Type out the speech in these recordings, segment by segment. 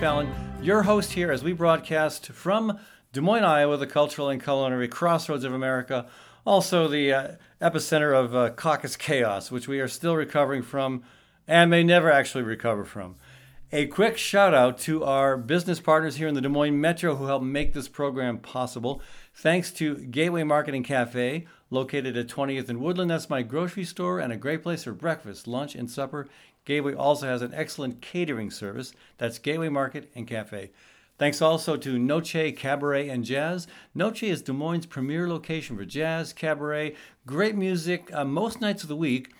Fallon, your host here as we broadcast from Des Moines, Iowa, the cultural and culinary crossroads of America, also the uh, epicenter of uh, caucus chaos, which we are still recovering from and may never actually recover from. A quick shout out to our business partners here in the Des Moines Metro who helped make this program possible. Thanks to Gateway Marketing Cafe, located at 20th and Woodland. That's my grocery store and a great place for breakfast, lunch, and supper. Gateway also has an excellent catering service. That's Gateway Market and Cafe. Thanks also to Noce Cabaret and Jazz. Noce is Des Moines' premier location for jazz, cabaret, great music uh, most nights of the week.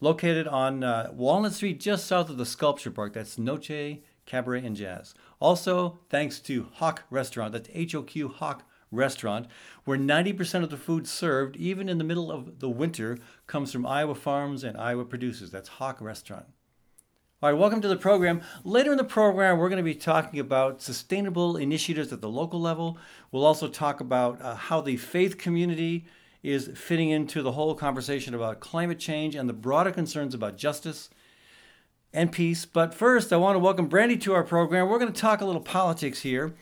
Located on uh, Walnut Street, just south of the Sculpture Park. That's Noce Cabaret and Jazz. Also, thanks to HoQ Restaurant. That's H O Q HoQ Restaurant, where 90% of the food served, even in the middle of the winter, comes from Iowa farms and Iowa producers. That's HoQ Restaurant. All right, welcome to the program. Later in the program, we're going to be talking about sustainable initiatives at the local level. We'll also talk about uh, how the faith community is fitting into the whole conversation about climate change and the broader concerns about justice and peace. But first, I want to welcome Brandy to our program. We're going to talk a little politics here.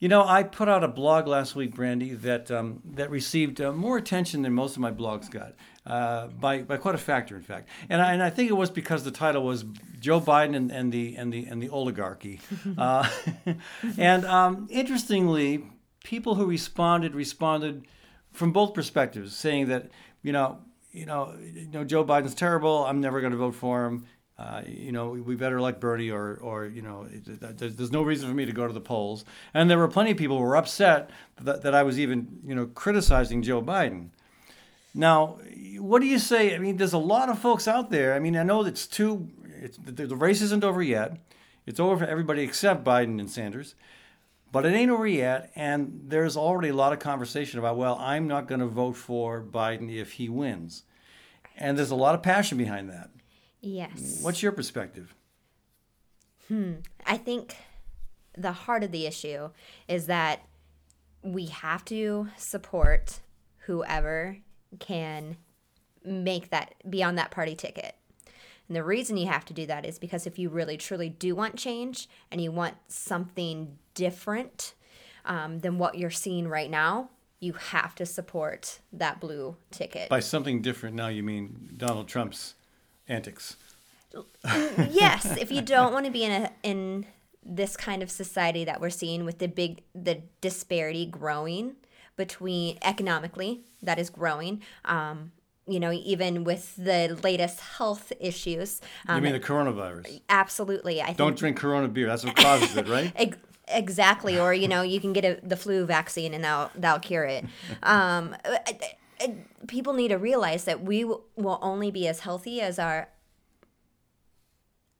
You know, I put out a blog last week, Brandy, that um, that received uh, more attention than most of my blogs got, uh, by by quite a factor, in fact. And I, and I think it was because the title was Joe Biden and, and the and the and the oligarchy. uh, and um, interestingly, people who responded responded from both perspectives, saying that you know you know you know Joe Biden's terrible. I'm never going to vote for him. Uh, you know, we better elect Bernie, or, or you know, there's no reason for me to go to the polls. And there were plenty of people who were upset that, that I was even, you know, criticizing Joe Biden. Now, what do you say? I mean, there's a lot of folks out there. I mean, I know it's too, it's, the, the race isn't over yet. It's over for everybody except Biden and Sanders. But it ain't over yet. And there's already a lot of conversation about, well, I'm not going to vote for Biden if he wins. And there's a lot of passion behind that. Yes. What's your perspective? Hmm. I think the heart of the issue is that we have to support whoever can make that be on that party ticket. And the reason you have to do that is because if you really truly do want change and you want something different um, than what you're seeing right now, you have to support that blue ticket. By something different now, you mean Donald Trump's antics. yes, if you don't want to be in a in this kind of society that we're seeing with the big the disparity growing between economically that is growing um, you know even with the latest health issues um, you mean the coronavirus? Absolutely i don't drink corona beer that's what causes it right? Exactly or you know you can get a, the flu vaccine and that'll, that'll cure it. Um, people need to realize that we will only be as healthy as our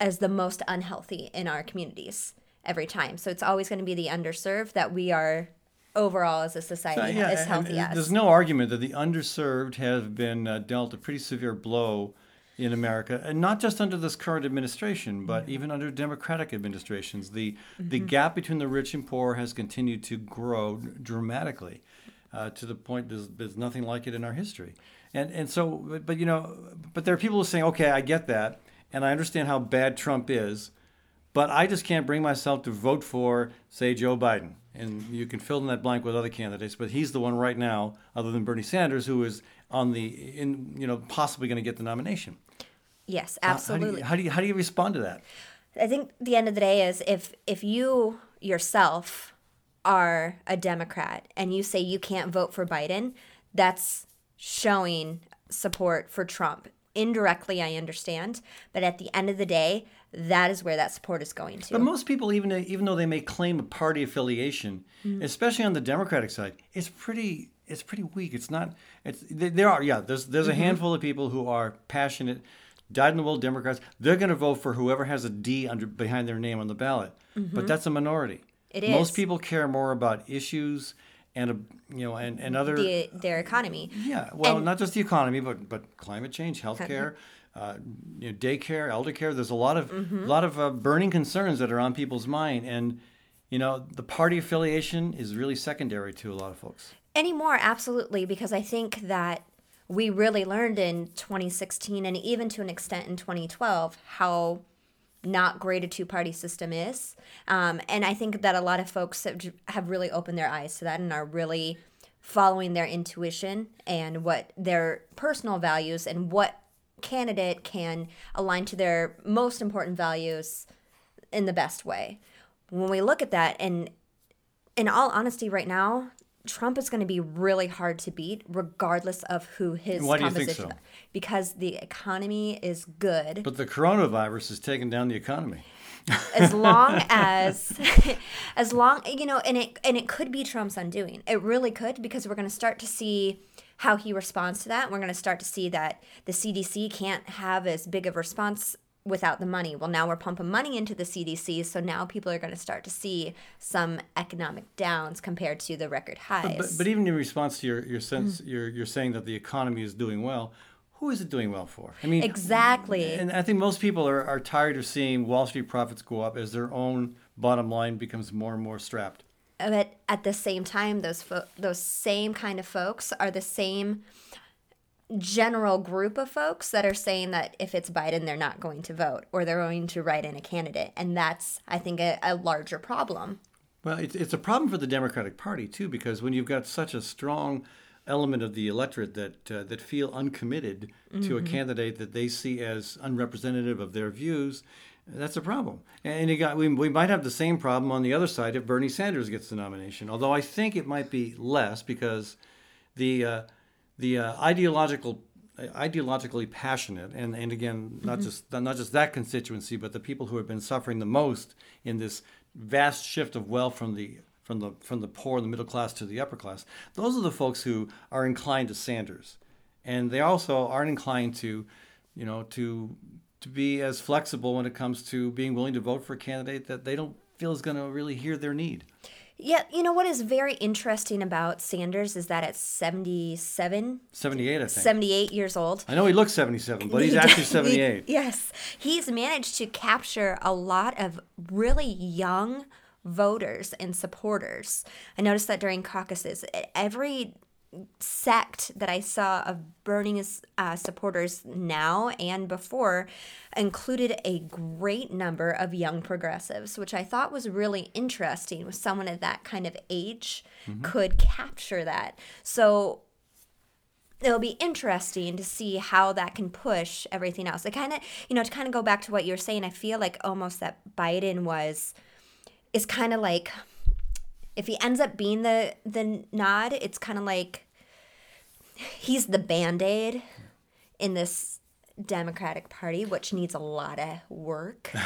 as the most unhealthy in our communities every time. So it's always going to be the underserved that we are overall as a society so, yeah, as healthy as. There's no argument that the underserved have been uh, dealt a pretty severe blow in America, and not just under this current administration, but mm-hmm. even under Democratic administrations. The mm-hmm. the gap between the rich and poor has continued to grow dramatically, uh, to the point there's, there's nothing like it in our history. And and so, but, but you know, but there are people who are saying, okay, I get that, and I understand how bad Trump is, but I just can't bring myself to vote for, say, Joe Biden. And you can fill in that blank with other candidates, but he's the one right now, other than Bernie Sanders, who is on the, in you know, possibly going to get the nomination. Yes, absolutely. How, how, do you, how do you how do you respond to that? I think the end of the day is if if you yourself are a Democrat and you say you can't vote for Biden, that's showing support for Trump indirectly i understand but at the end of the day that is where that support is going to but most people even even though they may claim a party affiliation mm-hmm. especially on the democratic side it's pretty it's pretty weak it's not it's there are yeah there's there's a mm-hmm. handful of people who are passionate dyed in the wool democrats they're going to vote for whoever has a d under behind their name on the ballot mm-hmm. but that's a minority it is. most people care more about issues and a, you know and, and other the, their economy. Yeah, well, and, not just the economy, but but climate change, healthcare, uh, you know, daycare, elder care. There's a lot of mm-hmm. a lot of uh, burning concerns that are on people's mind, and you know the party affiliation is really secondary to a lot of folks. Anymore, absolutely, because I think that we really learned in 2016 and even to an extent in 2012 how not great a two party system is. Um, and I think that a lot of folks have, have really opened their eyes to that and are really following their intuition and what their personal values and what candidate can align to their most important values in the best way. When we look at that, and in all honesty, right now, Trump is going to be really hard to beat, regardless of who his Why do you composition. think so? Because the economy is good. But the coronavirus is taking down the economy. as long as as long you know and it and it could be trump's undoing it really could because we're going to start to see how he responds to that we're going to start to see that the cdc can't have as big of a response without the money well now we're pumping money into the cdc so now people are going to start to see some economic downs compared to the record highs But, but even in response to your, your mm. sense, you're, you're saying that the economy is doing well. Who is it doing well for? I mean, exactly And I think most people are, are tired of seeing Wall Street profits go up as their own bottom line becomes more and more strapped. But at the same time those fo- those same kind of folks are the same general group of folks that are saying that if it's Biden they're not going to vote or they're going to write in a candidate and that's I think a, a larger problem. Well, it's, it's a problem for the Democratic Party too, because when you've got such a strong element of the electorate that uh, that feel uncommitted to a candidate that they see as unrepresentative of their views, that's a problem. And you got we, we might have the same problem on the other side if Bernie Sanders gets the nomination. Although I think it might be less because the uh, the uh, ideological ideologically passionate and, and again not just not just that constituency but the people who have been suffering the most in this vast shift of wealth from the from the from the poor and the middle class to the upper class those are the folks who are inclined to Sanders and they also aren't inclined to you know to to be as flexible when it comes to being willing to vote for a candidate that they don't feel is going to really hear their need Yeah, you know what is very interesting about Sanders is that at 77, 78 I think 78 years old, I know he looks 77 but he's He- actually he- 78 yes. He's managed to capture a lot of really young voters and supporters. I noticed that during caucuses, every sect that I saw of Bernie's uh, supporters now and before included a great number of young progressives, which I thought was really interesting. With someone at that kind of age could capture that. So it'll be interesting to see how that can push everything else. It kind of, you know, to kind of go back to what you're saying, I feel like almost that Biden was is kind of like if he ends up being the the nod, it's kind of like he's the band-aid in this Democratic Party, which needs a lot of work.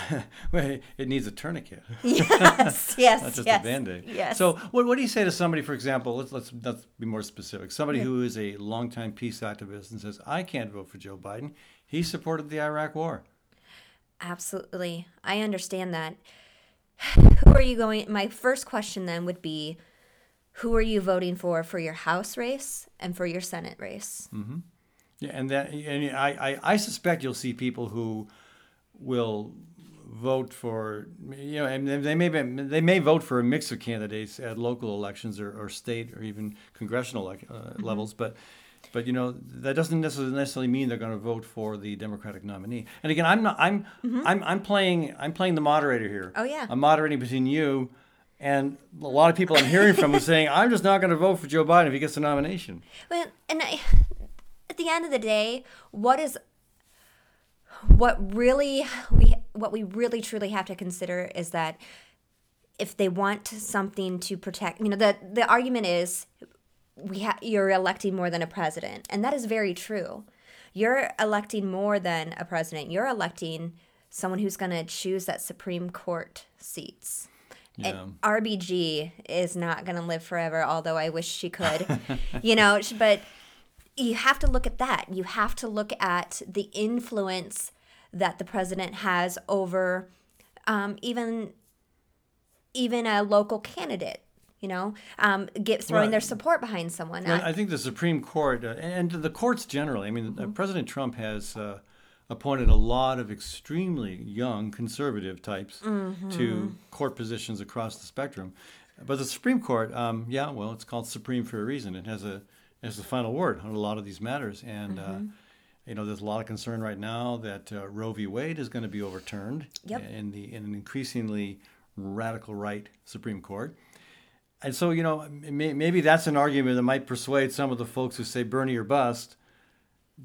Well, it needs a tourniquet, yes, yes, not just yes, a band-aid. Yes. So, what, what do you say to somebody, for example? Let's let's let's be more specific. Somebody who is a longtime peace activist and says, "I can't vote for Joe Biden. He supported the Iraq War." Absolutely. I understand that. Who are you going? My first question then would be who are you voting for for your House race and for your Senate race? Mm-hmm. Yeah, and that and I, I I suspect you'll see people who will vote for you know and they may be, they may vote for a mix of candidates at local elections or, or state or even congressional uh, mm-hmm. levels but but you know that doesn't necessarily necessarily mean they're going to vote for the Democratic nominee. And again I'm not I'm mm-hmm. I'm I'm playing I'm playing the moderator here. Oh, yeah. I'm moderating between you and a lot of people I'm hearing from are saying I'm just not going to vote for Joe Biden if he gets the nomination Well, and I, at the end of the day, what is what really we what we really truly have to consider is that if they want something to protect, you know, the the argument is we ha- you're electing more than a president, and that is very true. You're electing more than a president. You're electing someone who's going to choose that Supreme Court seats. Yeah. RBG is not going to live forever, although I wish she could. you know, but you have to look at that. You have to look at the influence that the president has over um, even even a local candidate. You know, um, get throwing Right. their support behind someone. Well, Uh, I think the Supreme Court uh, and the courts generally. I mean, Mm-hmm. uh, President Trump has uh, appointed a lot of extremely young conservative types Mm-hmm. to court positions across the spectrum. But the Supreme Court, um, yeah, well, it's called Supreme for a reason. It has a has the final word on a lot of these matters, and uh, Mm-hmm. You know, there's a lot of concern right now that uh, Roe v. Wade is going to be overturned Yep. in the in an increasingly radical right Supreme Court. And so, you know, may, maybe that's an argument that might persuade some of the folks who say Bernie or bust.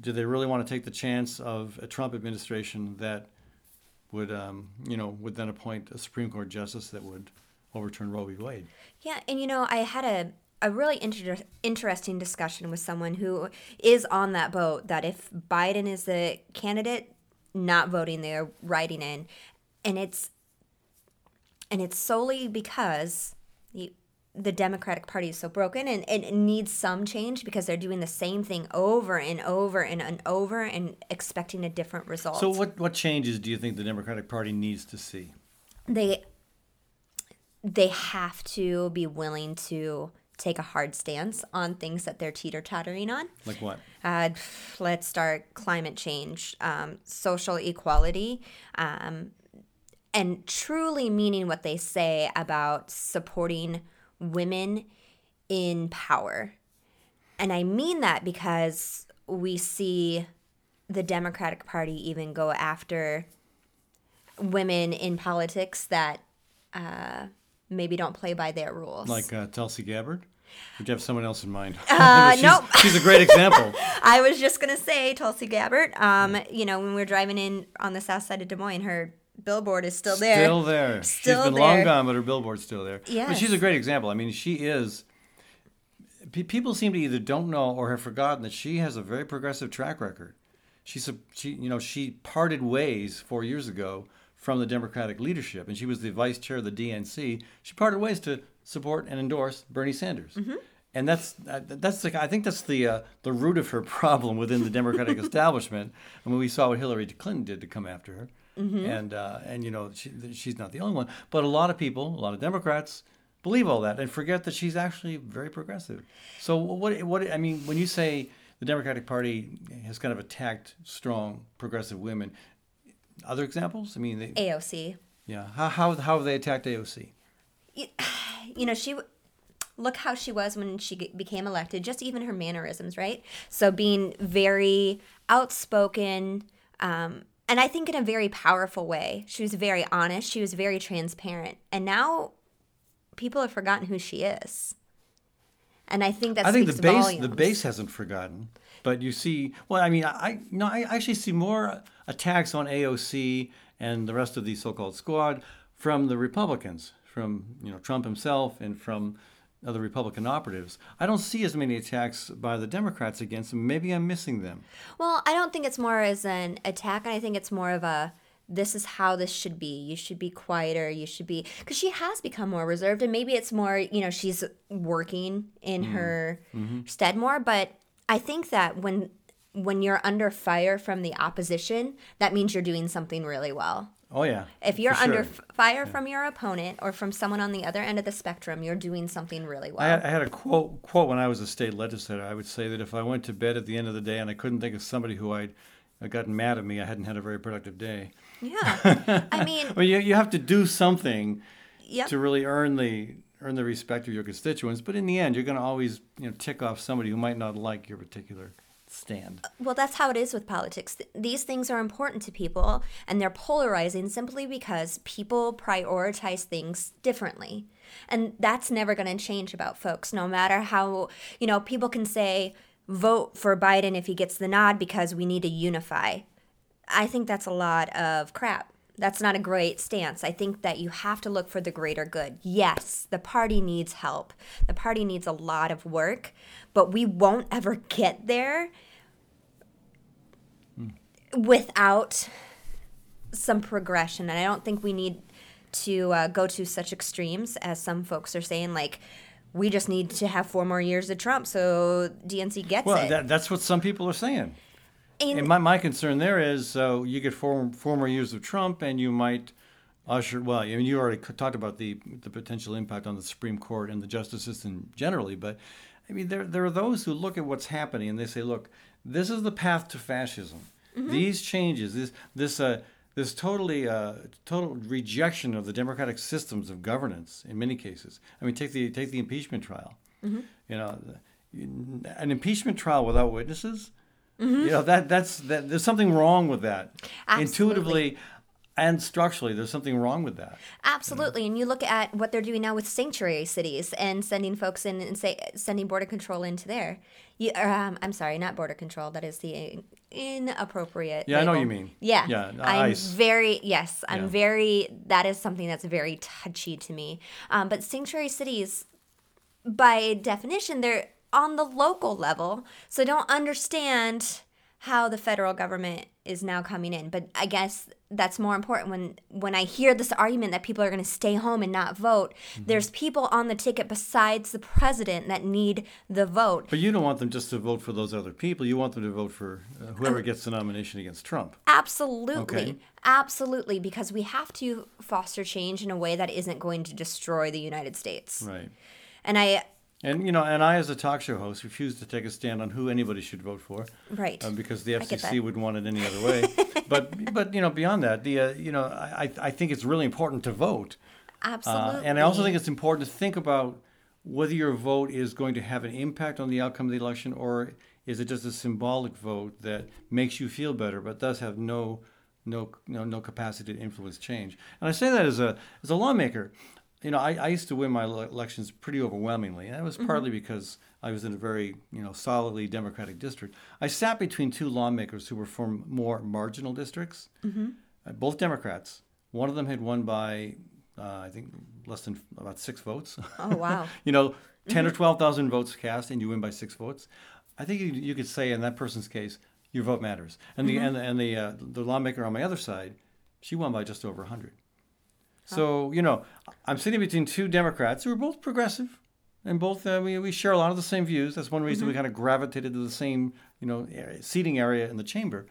Do they really want to take the chance of a Trump administration that would, um, you know, would then appoint a Supreme Court justice that would overturn Roe v. Wade? Yeah, and you know, I had a a really inter- interesting discussion with someone who is on that boat that if Biden is the candidate, not voting, they're writing in, and it's and it's solely because the Democratic Party is so broken and, and it needs some change because they're doing the same thing over and over and, and over and expecting a different result. So, what, what changes do you think the Democratic Party needs to see? they they have to be willing to take a hard stance on things that they're teeter tottering on. Like what? Uh, let's start climate change, um, social equality, um, and truly meaning what they say about supporting women in power. And I mean that because we see the Democratic Party even go after women in politics that uh, maybe don't play by their rules. Like uh, Tulsi Gabbard? Would you have someone else in mind? Uh, she's, nope. she's a great example. I was just gonna say Tulsi Gabbard. Um, you know, when we were driving in on the south side of Des Moines, her billboard is still there. Still there. Still she's been long gone, but her billboard's still there. But she's a great example. I mean, she is. pe- People seem to either don't know or have forgotten that she has a very progressive track record. She's a, she, you know, she parted ways four years ago from the Democratic leadership, and she was the vice chair of the DNC. She parted ways to support and endorse Bernie Sanders. And that's uh, that's the I think that's the uh, the root of her problem within the Democratic establishment. I mean, we saw what Hillary Clinton did to come after her, and uh, and you know she, she's not the only one, but a lot of people, a lot of Democrats believe all that and forget that she's actually very progressive. So what what I mean when you say the Democratic Party has kind of attacked strong progressive women, other examples? I mean, they, AOC. yeah, how, how how have they attacked AOC? you know, she look how she was when she became elected, just even her mannerisms, right? So being very outspoken, um, and I think in a very powerful way. She was very honest, she was very transparent. And now people have forgotten who she is. And I think that I think the base volumes. the base hasn't forgotten, but you see, well, I mean, I you know I actually see more attacks on AOC and the rest of the so-called squad from the Republicans, from you know Trump himself, and from other Republican operatives. I don't see as many attacks by the Democrats against them. Maybe I'm missing them. Well, I don't think it's more as an attack, and I think it's more of a this is how this should be. You should be quieter. You should be because she has become more reserved, and maybe it's more you know she's working in mm-hmm. her mm-hmm. stead more. But I think that when when you're under fire from the opposition, that means you're doing something really well. Oh yeah. If you're for under f- fire from your opponent or from someone on the other end of the spectrum, you're doing something really well. I had, I had a quote quote when I was a state legislator. I would say that if I went to bed at the end of the day and I couldn't think of somebody who I'd uh, gotten mad at me, I hadn't had a very productive day. yeah, I mean, well, you, you have to do something yep. to really earn the earn the respect of your constituents. But in the end, you're going to always you know tick off somebody who might not like your particular stand. Well, that's how it is with politics. These things are important to people, and they're polarizing simply because people prioritize things differently. And that's never going to change about folks, no matter how, you know, people can say, vote for Biden if he gets the nod because we need to unify. I think that's a lot of crap. That's not a great stance. I think that you have to look for the greater good. Yes, the party needs help. The party needs a lot of work, but we won't ever get there without some progression. And I don't think we need to uh, go to such extremes as some folks are saying, like, we just need to have four more years of Trump so DNC gets Well, it. that, that's what some people are saying. And, And my, my concern there is so you get four, four more years of Trump and you might usher, well, I mean, you already talked about the, the potential impact on the Supreme Court and the justice system generally, but I mean, there, there are those who look at what's happening and they say, look, this is the path to fascism. These changes, this, this, uh, this totally, uh, total rejection of the democratic systems of governance in many cases. I mean, take the, take the impeachment trial. You know, an impeachment trial without witnesses You know that that's that. There's something wrong with that. Absolutely. Intuitively and structurally, there's something wrong with that. Absolutely, and you look at what they're doing now with sanctuary cities and sending folks in and say sending border control into there. You, um, I'm sorry, not border control. That is the inappropriate. Yeah, I know what you mean. Yeah, Yeah, I'm ICE. very yes. I'm Yeah. very. That is something that's very touchy to me. Um, but sanctuary cities, by definition, they're on the local level, so don't understand how the federal government is now coming in. But I guess that's more important when when I hear this argument that people are going to stay home and not vote. Mm-hmm. There's people on the ticket besides the president that need the vote. But you don't want them just to vote for those other people. You want them to vote for uh, whoever gets the nomination against Trump. Absolutely. Okay. Absolutely because we have to foster change in a way that isn't going to destroy the United States. Right. And I And you know, and I, as a talk show host, refuse to take a stand on who anybody should vote for, right. um, because the FCC would want it any other way. but but you know, beyond that, the uh, you know, I I think it's really important to vote, Absolutely. uh, and I also think it's important to think about whether your vote is going to have an impact on the outcome of the election, or is it just a symbolic vote that makes you feel better, but does have no no no, no capacity to influence change. And I say that as a as a lawmaker. You know, I, I used to win my elections pretty overwhelmingly, and that was partly because I was in a very, you know, solidly Democratic district. I sat between two lawmakers who were from more marginal districts, uh, both Democrats. One of them had won by, uh, I think, less than about six votes. oh wow. you know, 10 or 12,000 votes cast and you win by six votes. I think you, you could say in that person's case, your vote matters. And the and, and the uh, the lawmaker on my other side, she won by just over 100. So, you know, I'm sitting between two Democrats who are both progressive and both uh, we, we share a lot of the same views. That's one reason we kind of gravitated to the same, you know, area, seating area in the chamber.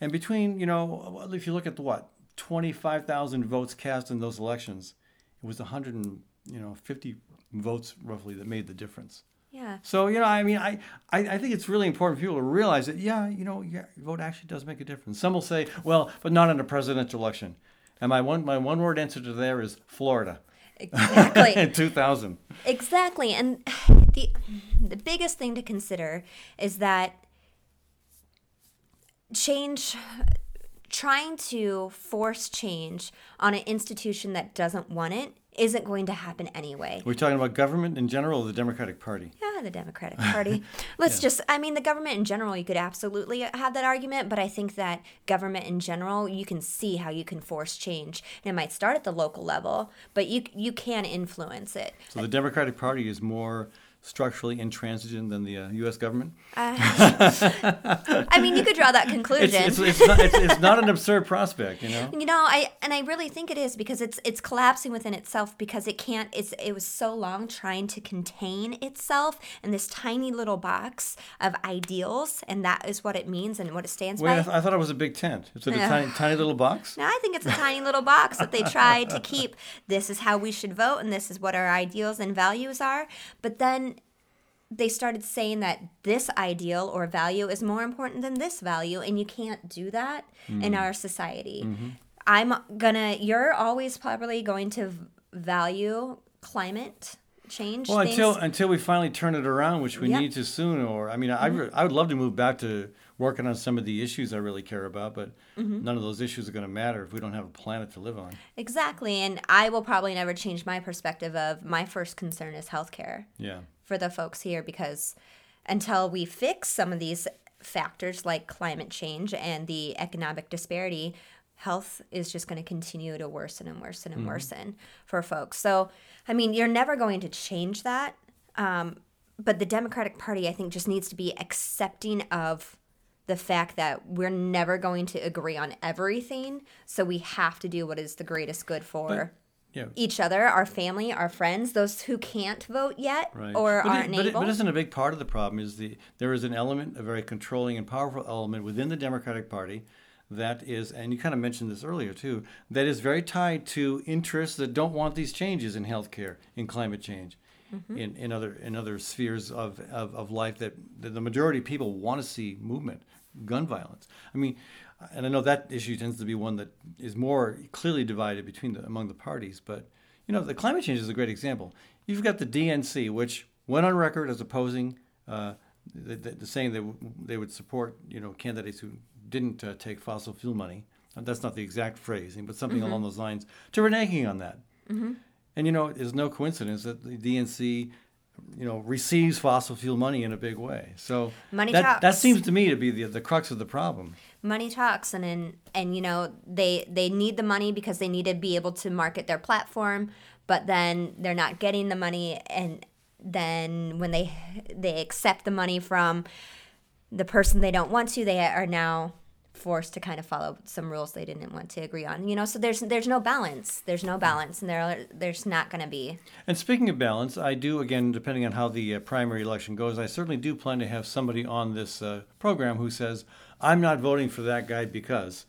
And between, you know, if you look at the what, 25,000 votes cast in those elections, it was 100 and, you know, 50 votes roughly that made the difference. Yeah. So, you know, I mean, I, I, I think it's really important for people to realize that, yeah, you know, your vote actually does make a difference. Some will say, well, but not in a presidential election. And my one, my one word answer to there is Florida Exactly. in 2000. Exactly. And the the biggest thing to consider is that change trying to force change on an institution that doesn't want it isn't going to happen anyway. We're talking about government in general or the Democratic Party? Yeah, the Democratic Party. Let's just, I mean, the government in general, you could absolutely have that argument, but I think that government in general, you can see how you can force change. And it might start at the local level, but you you can influence it. So the Democratic Party is more structurally intransigent than the uh, U.S. government? I mean, you could draw that conclusion. it's, it's, not, it's, it's not an absurd prospect, you know? You know, I and I really think it is because it's it's collapsing within itself because it can't. It's it was so long trying to contain itself in this tiny little box of ideals, and that is what it means and what it stands Wait, I, th- I thought it was a big tent. It's a tiny, tiny little box? No, I think it's a tiny little box that they try to keep. This is how we should vote, and this is what our ideals and values are. But then they started saying that this ideal or value is more important than this value, and you can't do that in Mm. our society. Mm-hmm. I'm gonna. You're always probably going to value climate change. Well, things. until until we finally turn it around, which we Yep. need to soon. Or I mean, I, re- I would love to move back to working on some of the issues I really care about, but none of those issues are going to matter if we don't have a planet to live on. exactly, and I will probably never change my perspective of my first concern is healthcare. Yeah. For the folks here because until we fix some of these factors like climate change and the economic disparity, health is just going to continue to worsen and worsen and worsen for folks. So, I mean, you're never going to change that. Um, but the Democratic Party, I think, just needs to be accepting of the fact that we're never going to agree on everything. So we have to do what is the greatest good for Yeah. each other, our family, our friends, those who can't vote yet Right. or but, aren't but, it- able. but isn't a big part of the problem is the there is an element, a very controlling and powerful element within the Democratic Party that is, and you kind of mentioned this earlier too, that is very tied to interests that don't want these changes in healthcare, in climate change, Mm-hmm. in, in other in other spheres of, of, of life that, that the majority of people want to see movement, gun violence. I mean, and I know that issue tends to be one that is more clearly divided between the, among the parties, but you know, the climate change is a great example. You've got the DNC, which went on record as opposing uh, the, the, the saying that they would support you know candidates who didn't uh, take fossil fuel money. That's not the exact phrasing, but something along those lines to reneging on that. And you know, it's no coincidence that the DNC, you know, receives fossil fuel money in a big way. So Money that, that seems to me to be the the crux of the problem. Money talks and and, and you know they they need the money because they need to be able to market their platform but then they're not getting the money. And then when they they accept the money from the person they don't want to they are now forced to kind of follow some rules they didn't want to agree on you know? So there's there's no balance. There's no balance. And there there's not going to be And speaking of balance, I do again, depending on how the uh, primary election goes, I certainly do plan to have somebody on this uh, program who says, "I'm not voting for that guy because."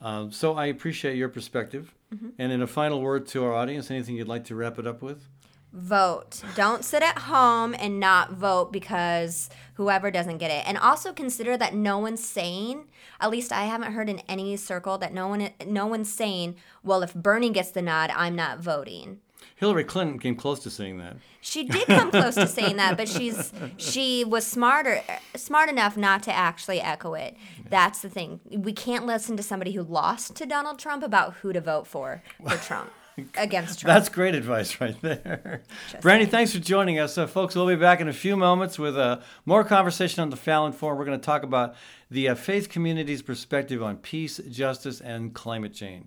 Um, so I appreciate your perspective. And in a final word to our audience, anything you'd like to wrap it up with? vote. Don't sit at home and not vote because whoever doesn't get it. And also consider that no one's saying, at least I haven't heard in any circle that no one no one's saying, well, if Bernie gets the nod, I'm not voting. Hillary Clinton came close to saying that. She did come close to saying that, but she's she was smarter smart enough not to actually echo it. That's the thing. We can't listen to somebody who lost to Donald Trump about who to vote for for Trump against Trump. That's great advice right there. Brandy, thanks for joining us. Uh, folks, we'll be back in a few moments with uh, more conversation on the Fallon Forum. We're going to talk about the uh, faith community's perspective on peace, justice, and climate change.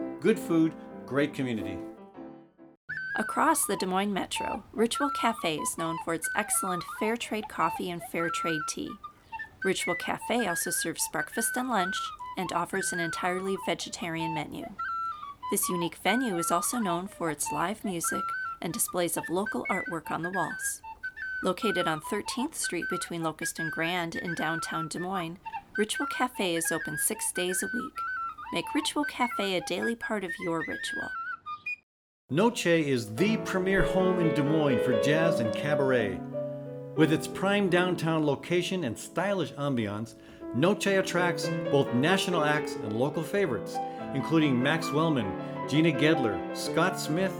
good food, great community. Across the Des Moines Metro, Ritual Cafe is known for its excellent fair trade coffee and fair trade tea. Ritual Cafe also serves breakfast and lunch and offers an entirely vegetarian menu. This unique venue is also known for its live music and displays of local artwork on the walls. Located on 13th Street between Locust and Grand in downtown Des Moines, Ritual Cafe is open six days a week. Make Ritual Cafe a daily part of your ritual. Noce is the premier home in Des Moines for jazz and cabaret. With its prime downtown location and stylish ambiance, Noce attracts both national acts and local favorites, including Max Wellman, Gina Gedler, Scott Smith,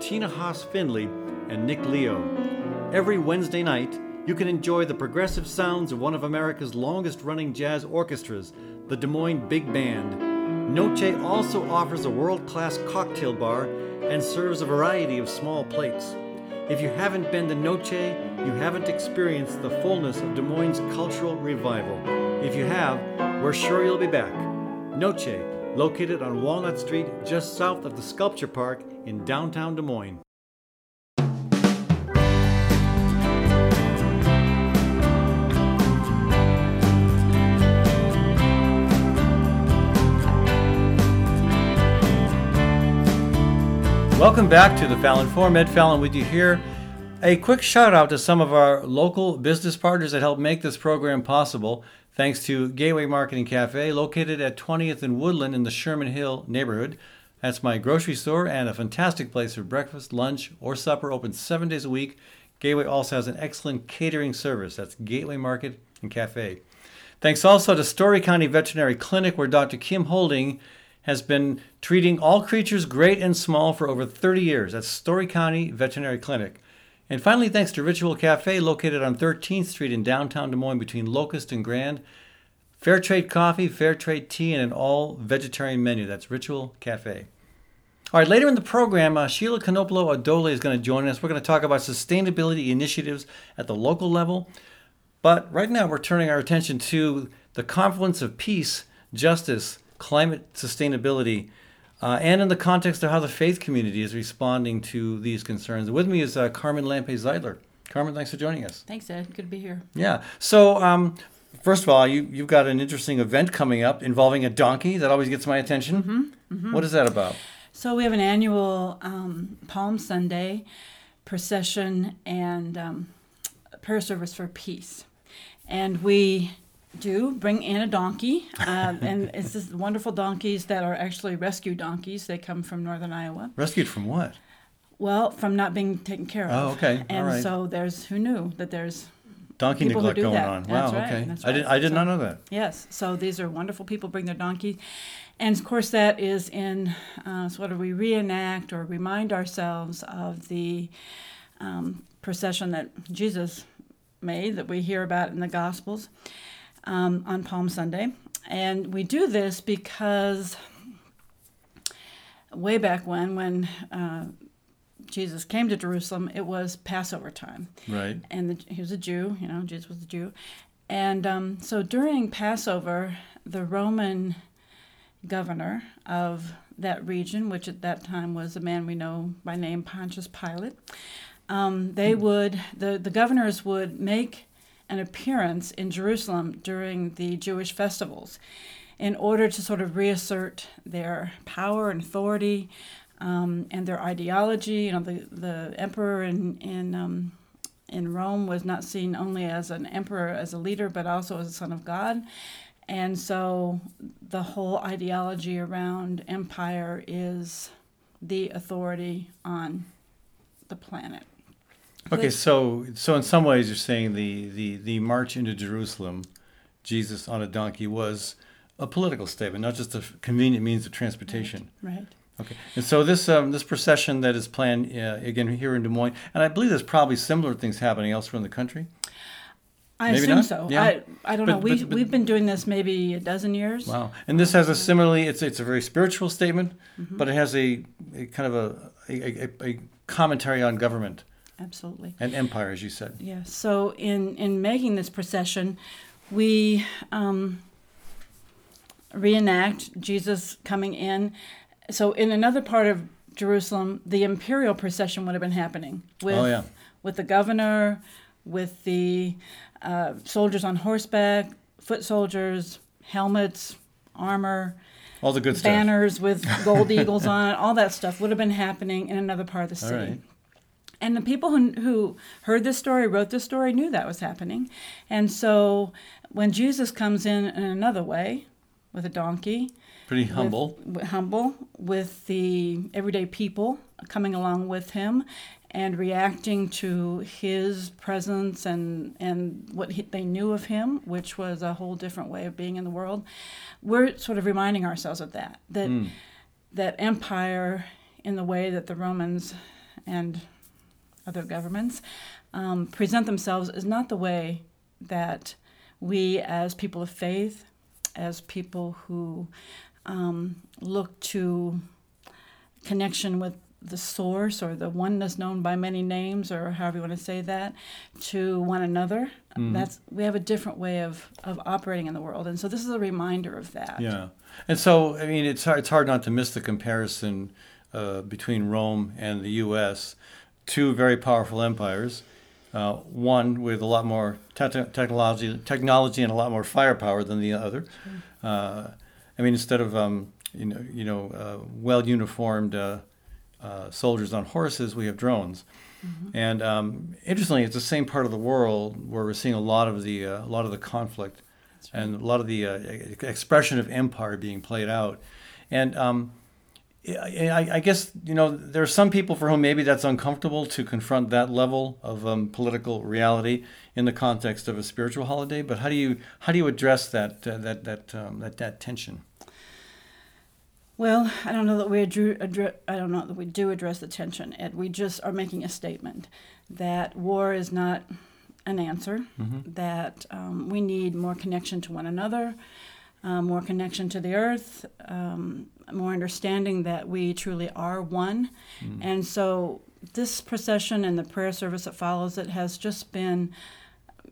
Tina Haase Findlay, and Nick Leo. Every Wednesday night, you can enjoy the progressive sounds of one of America's longest running jazz orchestras, the Des Moines Big Band. Noce also offers a world class cocktail bar and serves a variety of small plates. If you haven't been to Noce, you haven't experienced the fullness of Des Moines' cultural revival. If you have, we're sure you'll be back. Noce, located on Walnut Street just south of the Sculpture Park in downtown Des Moines. Welcome back to the Fallon Forum. Ed Fallon with you here. A quick shout out to some of our local business partners that help make this program possible. Thanks to Gateway Marketing Cafe, located at 20th and Woodland in the Sherman Hill neighborhood. That's my grocery store and a fantastic place for breakfast, lunch, or supper, open seven days a week. Gateway also has an excellent catering service. That's Gateway Market and Cafe. Thanks also to Story County Veterinary Clinic, where Dr. Kim Holding has been treating all creatures great and small for over 30 years. at Story County Veterinary Clinic. And finally, thanks to Ritual Cafe, located on 13th Street in downtown Des Moines between Locust and Grand. Fair trade coffee, fair trade tea, and an all vegetarian menu. That's Ritual Cafe. All right, later in the program, uh, Sheila Knoploh-Odole is going to join us. We're going to talk about sustainability initiatives at the local level. But right now, we're turning our attention to the confluence of peace, justice, climate sustainability, uh, and in the context of how the faith community is responding to these concerns. With me is uh, Carmen Lampe Zeitler. Carmen, thanks for joining us. Thanks, Ed. Good to be here. Yeah. So, um, first of all, you, you've got an interesting event coming up involving a donkey that always gets my attention. What is that about? So we have an annual um, Palm Sunday procession and um, prayer service for peace. and we do bring in a donkey, uh, and it's this wonderful donkeys that are actually rescue donkeys. They come from northern Iowa. Rescued from what? Well, from not being taken care of. Oh, okay. All And right. so there's who knew that there's Donkey People neglect do going that. on. Wow. right, Okay. that's I did. I did So- not know that. Yes, so these are wonderful people bring their donkeys. And of course, that is in uh, sort of we reenact or remind ourselves of the um, procession that Jesus made that we hear about in the Gospels um, on Palm Sunday. And we do this because way back when, when uh, Jesus came to Jerusalem, it was Passover time Right. and the, he was a Jew, you know, Jesus was a Jew. And um, so during Passover, the Roman governor of that region, which at that time was a man we know by name Pontius Pilate, um, they would, the, the governors would make an appearance in Jerusalem during the Jewish festivals in order to sort of reassert their power and authority um, and their ideology. You know, the, the emperor in, in um, in Rome was not seen only as an emperor, as a leader, but also as a son of God. And so the whole ideology around empire is the authority on the planet. Okay. So, so in some ways, you're saying the the the march into Jerusalem, Jesus on a donkey, was a political statement, not just a convenient means of transportation. Right. Okay, and so this um, this procession that is planned uh, again here in Des Moines, and I believe there's probably similar things happening elsewhere in the country. I Maybe assume not? so. Yeah. I, I don't But- know. We, but- but- we've been doing this maybe a dozen years. Wow, and this has a similarly it's it's a very spiritual statement, but it has a, a kind of a, a, a commentary on government Absolutely. and empire, as you said. Yeah. So in in making this procession, we um, reenact Jesus coming in. So in another part of Jerusalem, the imperial procession would have been happening with Oh, yeah. with the governor, with the uh, soldiers on horseback, foot soldiers, helmets, armor, All the good stuff. banners with gold eagles on it. All that stuff would have been happening in another part of the city. And the people who, who heard this story, wrote this story, knew that was happening. And so when Jesus comes in in another way, with a donkey, Pretty humble. with, humble, with the everyday people coming along with him and reacting to his presence and, and what he, they knew of him, which was a whole different way of being in the world, we're sort of reminding ourselves of that. That, Hmm. that empire, in the way that the Romans and other governments um, present themselves, is not the way that we, as people of faith, as people who um, look to connection with the source or the oneness known by many names or however you want to say that to one another that's we have a different way of, of operating in the world. And so this is a reminder of that. Yeah, and so I mean it's hard, it's hard not to miss the comparison uh, between Rome and the U.S. Two very powerful empires. Uh, one with a lot more te- technology, technology and a lot more firepower than the other. Uh, I mean, instead of um, you know, you know, uh, well uniformed uh, uh, soldiers on horses, we have drones. And um, interestingly, it's the same part of the world where we're seeing a lot of the uh, a lot of the conflict and a lot of the expression of empire being played out. And um, I, I- guess you know there are some people for whom maybe that's uncomfortable to confront that level of um, political reality in the context of a spiritual holiday. But how do you how do you address that uh, that that, um, that that tension? Well, I don't know that we addre- I don't know that we do address the tension. Ed. We just are making a statement that war is not an answer. That um, we need more connection to one another, um, more connection to the earth, um, more understanding that we truly are one. Mm. And so, this procession and the prayer service that follows it has just been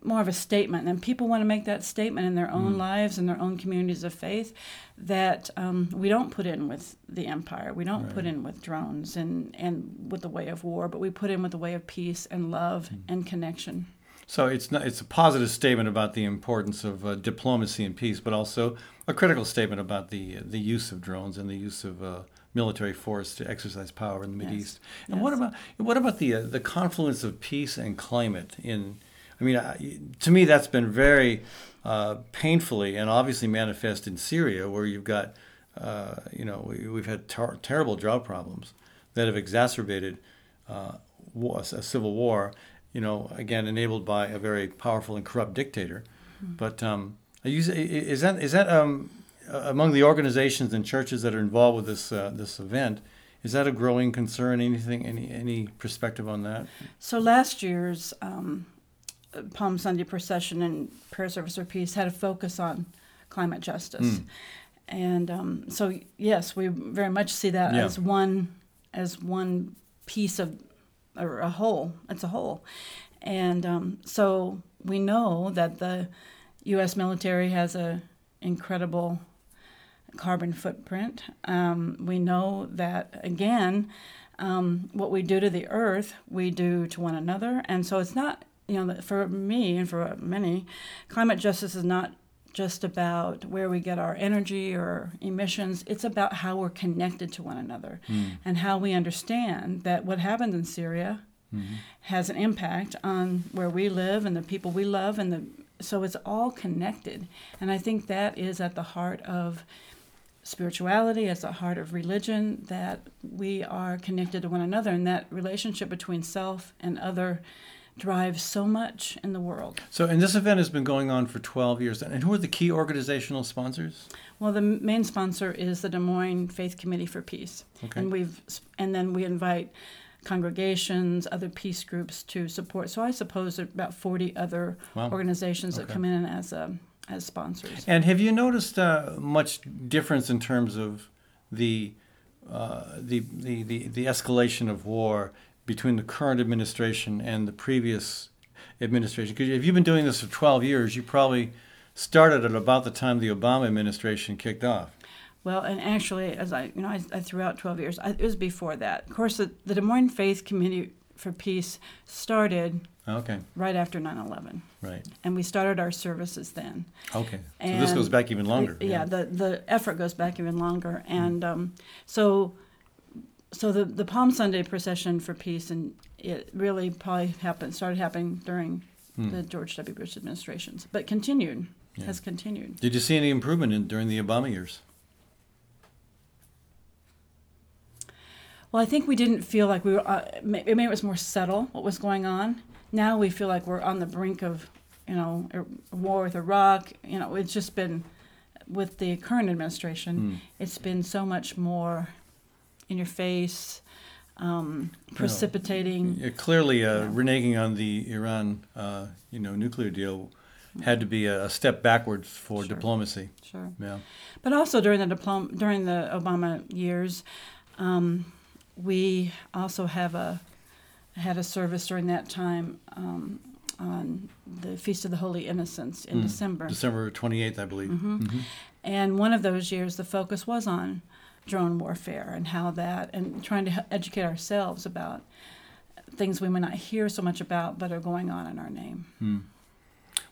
more of a statement, and people want to make that statement in their own mm. lives and their own communities of faith that um, we don't put in with the empire, we don't put in with drones and, and with the way of war, but we put in with the way of peace and love mm. and connection. So it's not it's a positive statement about the importance of uh, diplomacy and peace, but also a critical statement about the the use of drones and the use of uh, military force to exercise power in the Middle Yes. East. And what about what about the uh, the confluence of peace and climate in I mean, I, to me, that's been very uh, painfully and obviously manifest in Syria, where you've got, uh, you know, we, we've had ter- terrible drought problems that have exacerbated uh, a civil war. You know, again, enabled by a very powerful and corrupt dictator. But um, is that is that um, among the organizations and churches that are involved with this uh, this event? Is that a growing concern? Anything? Any any perspective on that? So last year's um, Palm Sunday procession and prayer service for peace had a focus on climate justice, and um, so yes, we very much see that Yeah. as one as one piece of or a whole. It's a whole, and um, so we know that the U.S. military has a incredible carbon footprint. Um, we know that again, um, what we do to the earth, we do to one another, and so it's not you know for me and for many, climate justice is not just about where we get our energy or emissions. It's about how we're connected to one another hmm. and how we understand that what happened in Syria hmm. has an impact on where we live and the people we love and the so it's all connected. And I think that is at the heart of spirituality, it's the heart of religion, that we are connected to one another and that relationship between self and other drives so much in the world. So, and this event has been going on for 12 years. And who are the key organizational sponsors? Well, the main sponsor is the Des Moines Faith Committee for Peace, Okay. and we've and then we invite congregations, other peace groups to support. So I suppose there are about forty other Wow. organizations that Okay. come in as um, as sponsors. And have you noticed uh, much difference in terms of the, uh, the, the, the, the escalation of war between the current administration and the previous administration? Because if you've been doing this for 12 years, you probably started at about the time the Obama administration kicked off. Well, and actually, as I you know, I, I threw out twelve years. I, it was before that. Of course, the, the Des Moines Faith Committee for Peace started Okay, right after 9/11, right. and we started our services then. Okay. So this goes back even longer. Yeah, the the effort goes back even longer, and um, so so the the Palm Sunday procession for peace, and it really probably happened started happening during the George W. Bush administrations, but continued has continued. Did you see any improvement in, during the Obama years? Well, I think we didn't feel like we were. Uh, may- maybe it was more subtle what was going on. Now we feel like we're on the brink of, you know, war with Iraq. You know, it's just been with the current administration. It's been so much more in your face, um, precipitating. Clearly, uh, reneging on the Iran, uh, you know, nuclear deal had to be a, step backwards for Sure. diplomacy. Sure. Yeah. But also during the diplom- during the Obama years, um, we also have a had a service during that time um, on the Feast of the Holy Innocents in December. December 28th, I believe. Mm-hmm. Mhm. And one of those years, the focus was on drone warfare and how that, and trying to educate ourselves about things we may not hear so much about, but are going on in our name.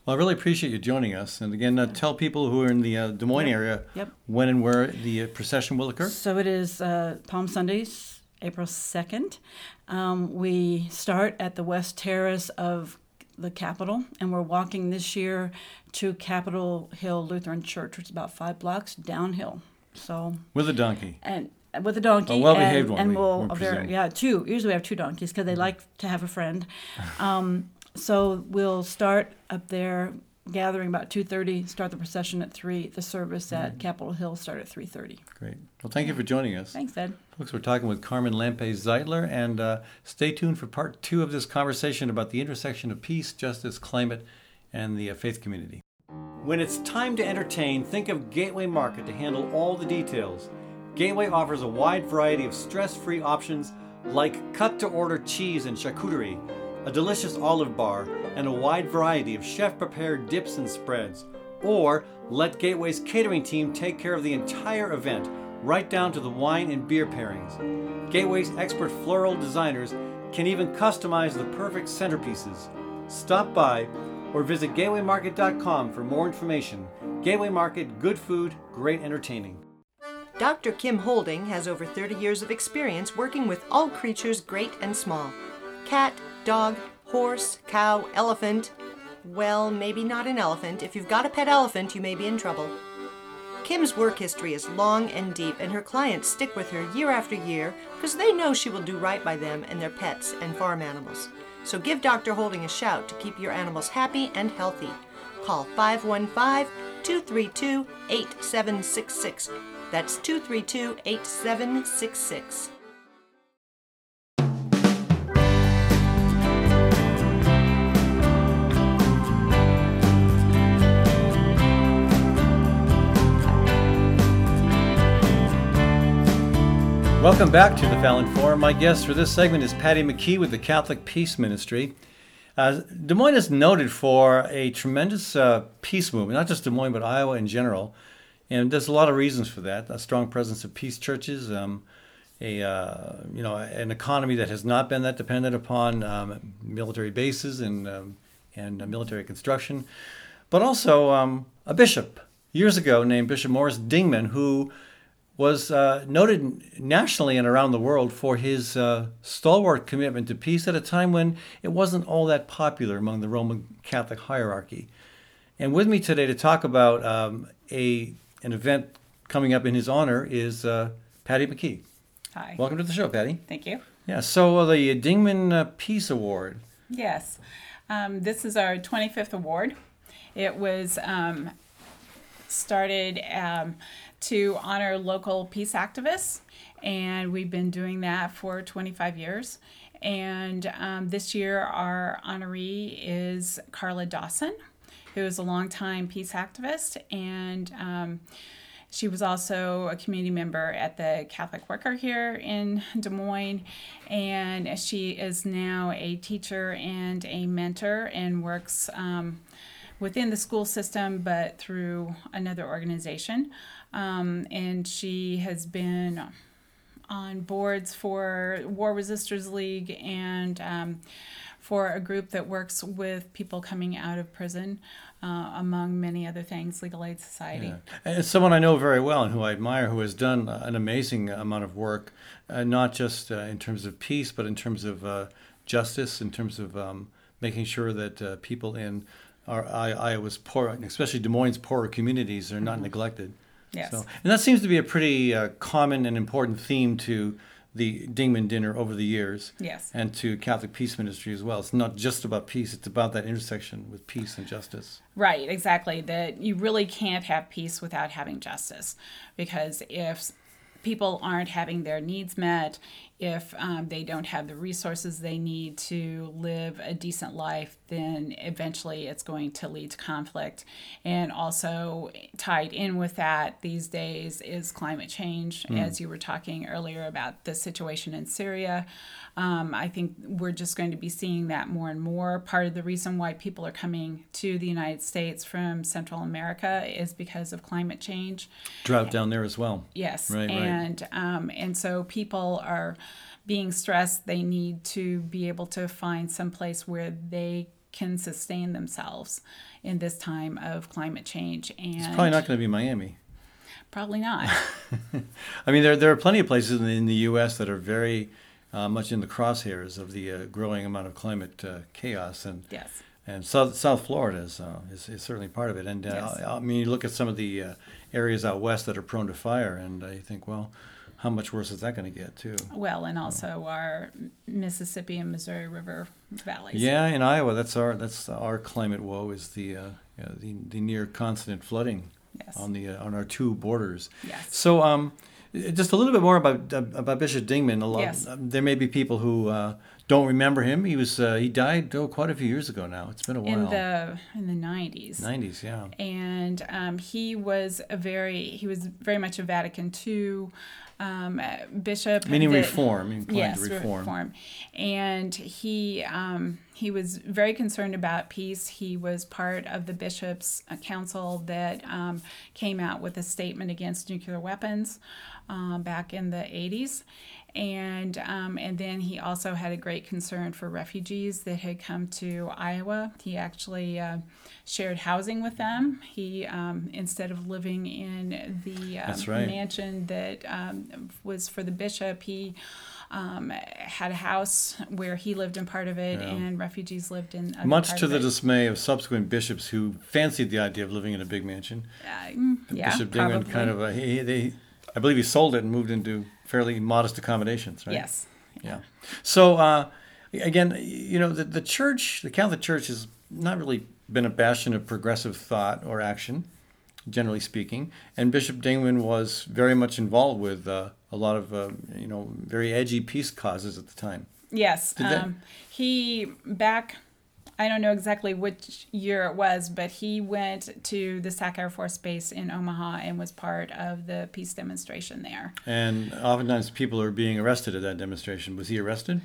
Well, I really appreciate you joining us. And again, uh, tell people who are in the uh, Des Moines Yep. area Yep. when and where the uh, procession will occur. So it is uh, Palm Sundays, April 2nd. Um, we start at the West Terrace of the Capitol, and we're walking this year to Capitol Hill Lutheran Church, which is about five blocks downhill. So, With a donkey. and with a donkey. A well-behaved and, one, And we- we'll, very, yeah, two. Usually we have two donkeys because they like to have a friend. Um, so we'll start up there, gathering about 2.30, start the procession at 3. The service Mm-hmm. at Capitol Hill start at 3.30. Great. Well, thank you for joining us. Thanks, Ed. Folks, we're talking with Carmen Lampe Zeitler, and uh, stay tuned for part two of this conversation about the intersection of peace, justice, climate, and the uh, faith community. When it's time to entertain, think of Gateway Market to handle all the details. Gateway offers a wide variety of stress free options like cut to order cheese and charcuterie, a delicious olive bar, and a wide variety of chef prepared dips and spreads. Or let Gateway's catering team take care of the entire event, right down to the wine and beer pairings. Gateway's expert floral designers can even customize the perfect centerpieces. Stop by or visit gatewaymarket.com for more information. Gateway Market, good food, great entertaining. Dr. Kim Holding has over 30 years of experience working with all creatures great and small cat, dog, horse, cow, elephant, well, maybe not an elephant. If you've got a pet elephant, you may be in trouble. Kim's work history is long and deep, and her clients stick with her year after year because they know she will do right by them and their pets and farm animals. So give Dr. Holding a shout to keep your animals happy and healthy. Call 515 232 8766. That's 232 8766. Welcome back to the Fallon Forum. My guest for this segment is Patti McKee with the Catholic Peace Ministry. Uh, Des Moines is noted for a tremendous uh, peace movement, not just Des Moines, but Iowa in general. And there's a lot of reasons for that. A strong presence of peace churches, um, a uh, you know an economy that has not been that dependent upon um, military bases and um, and military construction, but also um, a bishop years ago named Bishop Maurice Dingman who was uh, noted nationally and around the world for his uh, stalwart commitment to peace at a time when it wasn't all that popular among the Roman Catholic hierarchy. And with me today to talk about um, a an event coming up in his honor is uh, Patti McKee. Hi. Welcome to the show, Patti. Thank you. Yeah. So uh, the Dingman uh, Peace Award. Yes. Um, this is our 25th award. It was um, started um, to honor local peace activists, and we've been doing that for 25 years. And um, this year, our honoree is Carla Dawson, who is a longtime peace activist, and um, she was also a community member at the Catholic Worker here in Des Moines, and she is now a teacher and a mentor and works um, within the school system but through another organization. Um, and she has been on boards for War Resisters League and um, for a group that works with people coming out of prison, uh, among many other things, Legal Aid Society. Yeah. And it's someone I know very well and who I admire, who has done an amazing amount of work, uh, not just uh, in terms of peace, but in terms of uh, justice, in terms of um, making sure that uh, people in our Iowa's poor, especially Des Moines' poorer communities, are not mm-hmm. neglected. Yes. So, and that seems to be a pretty uh, common and important theme to the Dingman dinner over the years. Yes. And to Catholic Peace Ministry as well. It's not just about peace, it's about that intersection with peace and justice. Right, exactly. That you really can't have peace without having justice. Because if people aren't having their needs met, if um, they don't have the resources they need to live a decent life, then eventually it's going to lead to conflict. And also, tied in with that these days is climate change, mm. as you were talking earlier about the situation in Syria. Um, I think we're just going to be seeing that more and more. Part of the reason why people are coming to the United States from Central America is because of climate change. Drought down there as well. Yes, right, and right. Um, and so people are being stressed. They need to be able to find some place where they can sustain themselves in this time of climate change. And it's probably not going to be Miami. Probably not. I mean, there there are plenty of places in the, in the U.S. that are very uh, much in the crosshairs of the uh, growing amount of climate uh, chaos, and yes. and South South Florida is, uh, is, is certainly part of it. And uh, yes. I, I, mean, you look at some of the uh, areas out west that are prone to fire, and I think, well, how much worse is that going to get too? Well, and also our Mississippi and Missouri River valleys. Yeah, in Iowa, that's our that's our climate woe is the you know, the, the near constant flooding yes. on the on our two borders. Yes. So um just a little bit more about uh, about Bishop Dingman. A lot, yes. uh, there may be people who uh, don't remember him. He was uh, he died oh, quite a few years ago now. It's been a while. In the in the nineties. Nineties, yeah. And um, he was a very he was very much a Vatican II um, bishop. Meaning that, reform. Yes, reform. reform. And he um, he was very concerned about peace. He was part of the bishops' council that um, came out with a statement against nuclear weapons uh, back in the 80s and um, and then he also had a great concern for refugees that had come to Iowa. He actually uh, shared housing with them. He um, instead of living in the um, right. mansion that um, was for the bishop, he um, had a house where he lived in part of it, and refugees lived in other Much part to the dismay of subsequent bishops who fancied the idea of living in a big mansion. Uh, mm, yeah, Bishop Dingman kind of, uh, he, they, I believe he sold it and moved into fairly modest accommodations, right? yes. Yeah. So uh, again, you know, the, the church, the Catholic Church, has not really been a bastion of progressive thought or action, generally speaking. And Bishop Dingman was very much involved with uh, a lot of, uh, you know, very edgy peace causes at the time. Yes. Um, he back. I don't know exactly which year it was, but he went to the Sac Air Force Base in Omaha and was part of the peace demonstration there. And oftentimes people are being arrested at that demonstration. Was he arrested?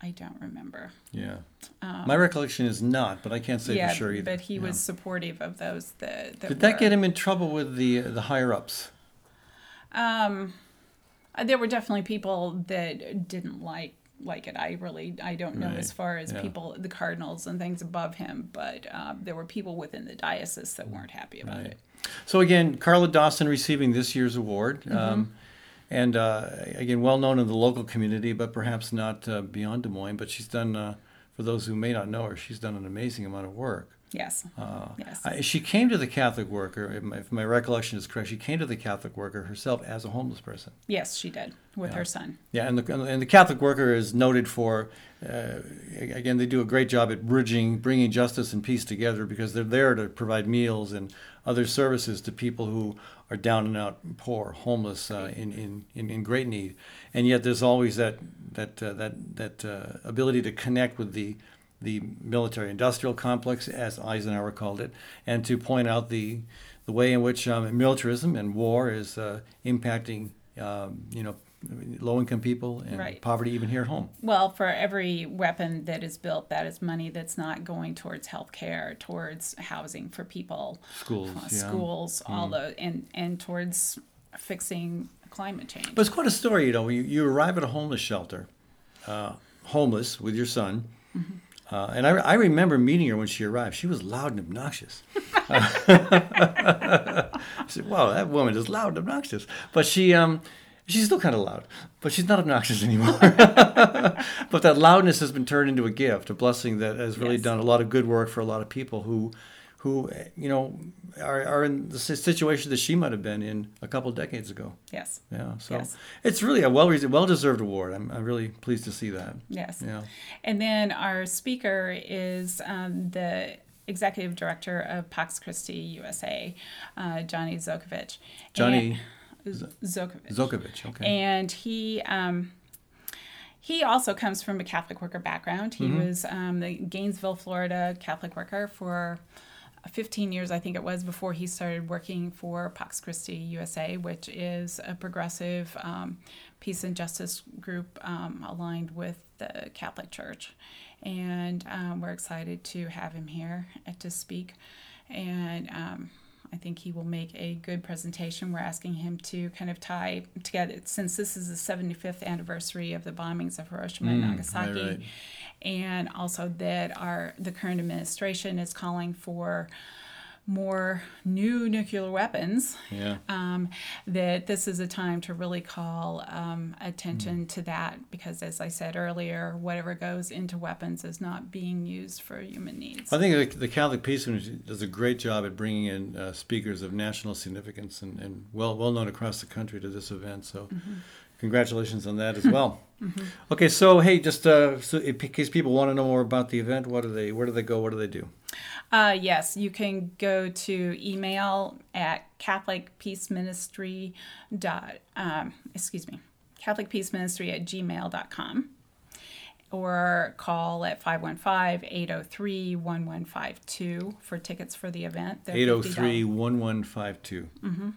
I don't remember. Yeah. My recollection is not, but I can't say Um, yeah, for sure either. but he Yeah. was supportive of those. That, that Did that were- get him in trouble with the the higher ups? Um, uh, there were definitely people that didn't like like it. I really I don't know Right, as far as yeah. people the cardinals and things above him, but um, there were people within the diocese that weren't happy about Right. it. So again, Carla Dawson receiving this year's award, Mm-hmm. um, and uh, again, well known in the local community, but perhaps not uh, beyond Des Moines. But she's done, uh, for those who may not know her, she's done an amazing amount of work. Yes. yes. Uh, she came to the Catholic worker, if my, if my recollection is correct, she came to the Catholic worker herself as a homeless person. yes, she did with her son. Yeah, and the, and the Catholic worker is noted for, uh, again, they do a great job at bridging, bringing justice and peace together because they're there to provide meals and other services to people who are down and out poor, homeless, uh, in, in, in, in great need. And yet there's always that, that, uh, that, that uh, ability to connect with the, the military industrial complex, as Eisenhower called it, and to point out the, the way in which um, militarism and war is uh, impacting, um, you know, low-income people and Right. poverty even here at home. Well, for every weapon that is built, that is money that's not going towards health care, towards housing for people, Schools, uh, yeah. Mm. schools, all the and and towards fixing climate change. But it's quite a story, you know. You, you arrive at a homeless shelter, uh, homeless with your son. Uh, and I, I remember meeting her when she arrived. She was loud and obnoxious. I said, "Wow, that woman is loud and obnoxious." But she, um, she's still kind of loud, but she's not obnoxious anymore. but that loudness has been turned into a gift, a blessing that has really Yes. done a lot of good work for a lot of people who, who, you know, are, are in the situation that she might have been in a couple decades ago. yes, Yeah, so Yes. it's really a well well deserved award. I'm, I'm really pleased to see that. yes. Yeah. And then our speaker is um, the executive director of Pax Christi USA, uh, Johnny Zokovich. Johnny And- Z- Zokovich. Zokovich. Okay. and he um, he also comes from a Catholic worker background. He Mm-hmm. was um, the Gainesville, Florida Catholic worker for 15 years, I think it was, before he started working for Pax Christi USA, which is a progressive um, peace and justice group um, aligned with the Catholic Church. And um, we're excited to have him here uh, to speak. And um, I think he will make a good presentation. We're asking him to kind of tie together, since this is the 75th anniversary of the bombings of Hiroshima and Nagasaki, Mm, right. and also that our the current administration is calling for more new nuclear weapons. yeah. Um, that this is a time to really call um, attention to that because, as I said earlier, whatever goes into weapons is not being used for human needs. I think the, Catholic Peace Community does a great job at bringing in uh, speakers of national significance and, and well well known across the country to this event. So, congratulations on that as well. Okay, so hey, just uh, so in case people want to know more about the event, what do they? Where do they go? What do they do? Uh, yes, you can go to email at Catholic Peace Ministry dot um, excuse me, Catholic Peace Ministry at gmail.com or call at 515-803-1152 for tickets for the event. They're 803 $50. 1152.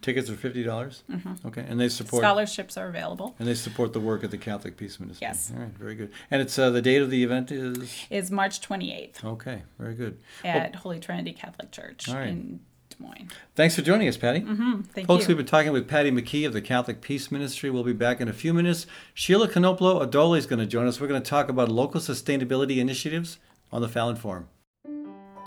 Tickets are $50? dollars Okay, and they support Scholarships are available. and they support the work of the Catholic Peace Ministry. Yes. All right, very good. And it's uh, the date of the event is Is March 28th okay, very good. at Holy Trinity Catholic Church All right. in Moines. Thanks for joining us, Patti. Mm-hmm. Thank Folks, you. we've been talking with Patti McKee of the Catholic Peace Ministry. We'll be back in a few minutes. Sheila Knoploh-Odole is going to join us. We're going to talk about local sustainability initiatives on the Fallon Forum.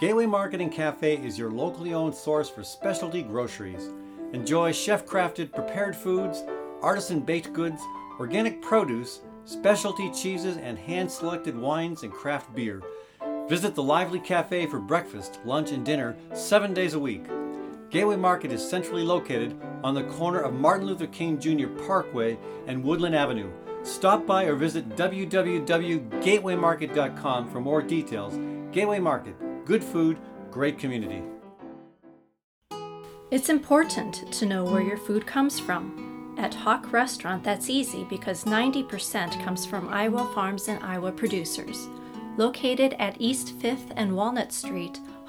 Gateway Marketing Cafe is your locally owned source for specialty groceries. Enjoy chef crafted prepared foods, artisan baked goods, organic produce, specialty cheeses, and hand selected wines and craft beer. Visit the Lively Cafe for breakfast, lunch, and dinner seven days a week. Gateway Market is centrally located on the corner of Martin Luther King Jr. Parkway and Woodland Avenue. Stop by or visit www.gatewaymarket.com for more details. Gateway Market, good food, great community. It's important to know where your food comes from. At HoQ Restaurant, that's easy because 90% comes from Iowa farms and Iowa producers. Located at East 5th and Walnut Street,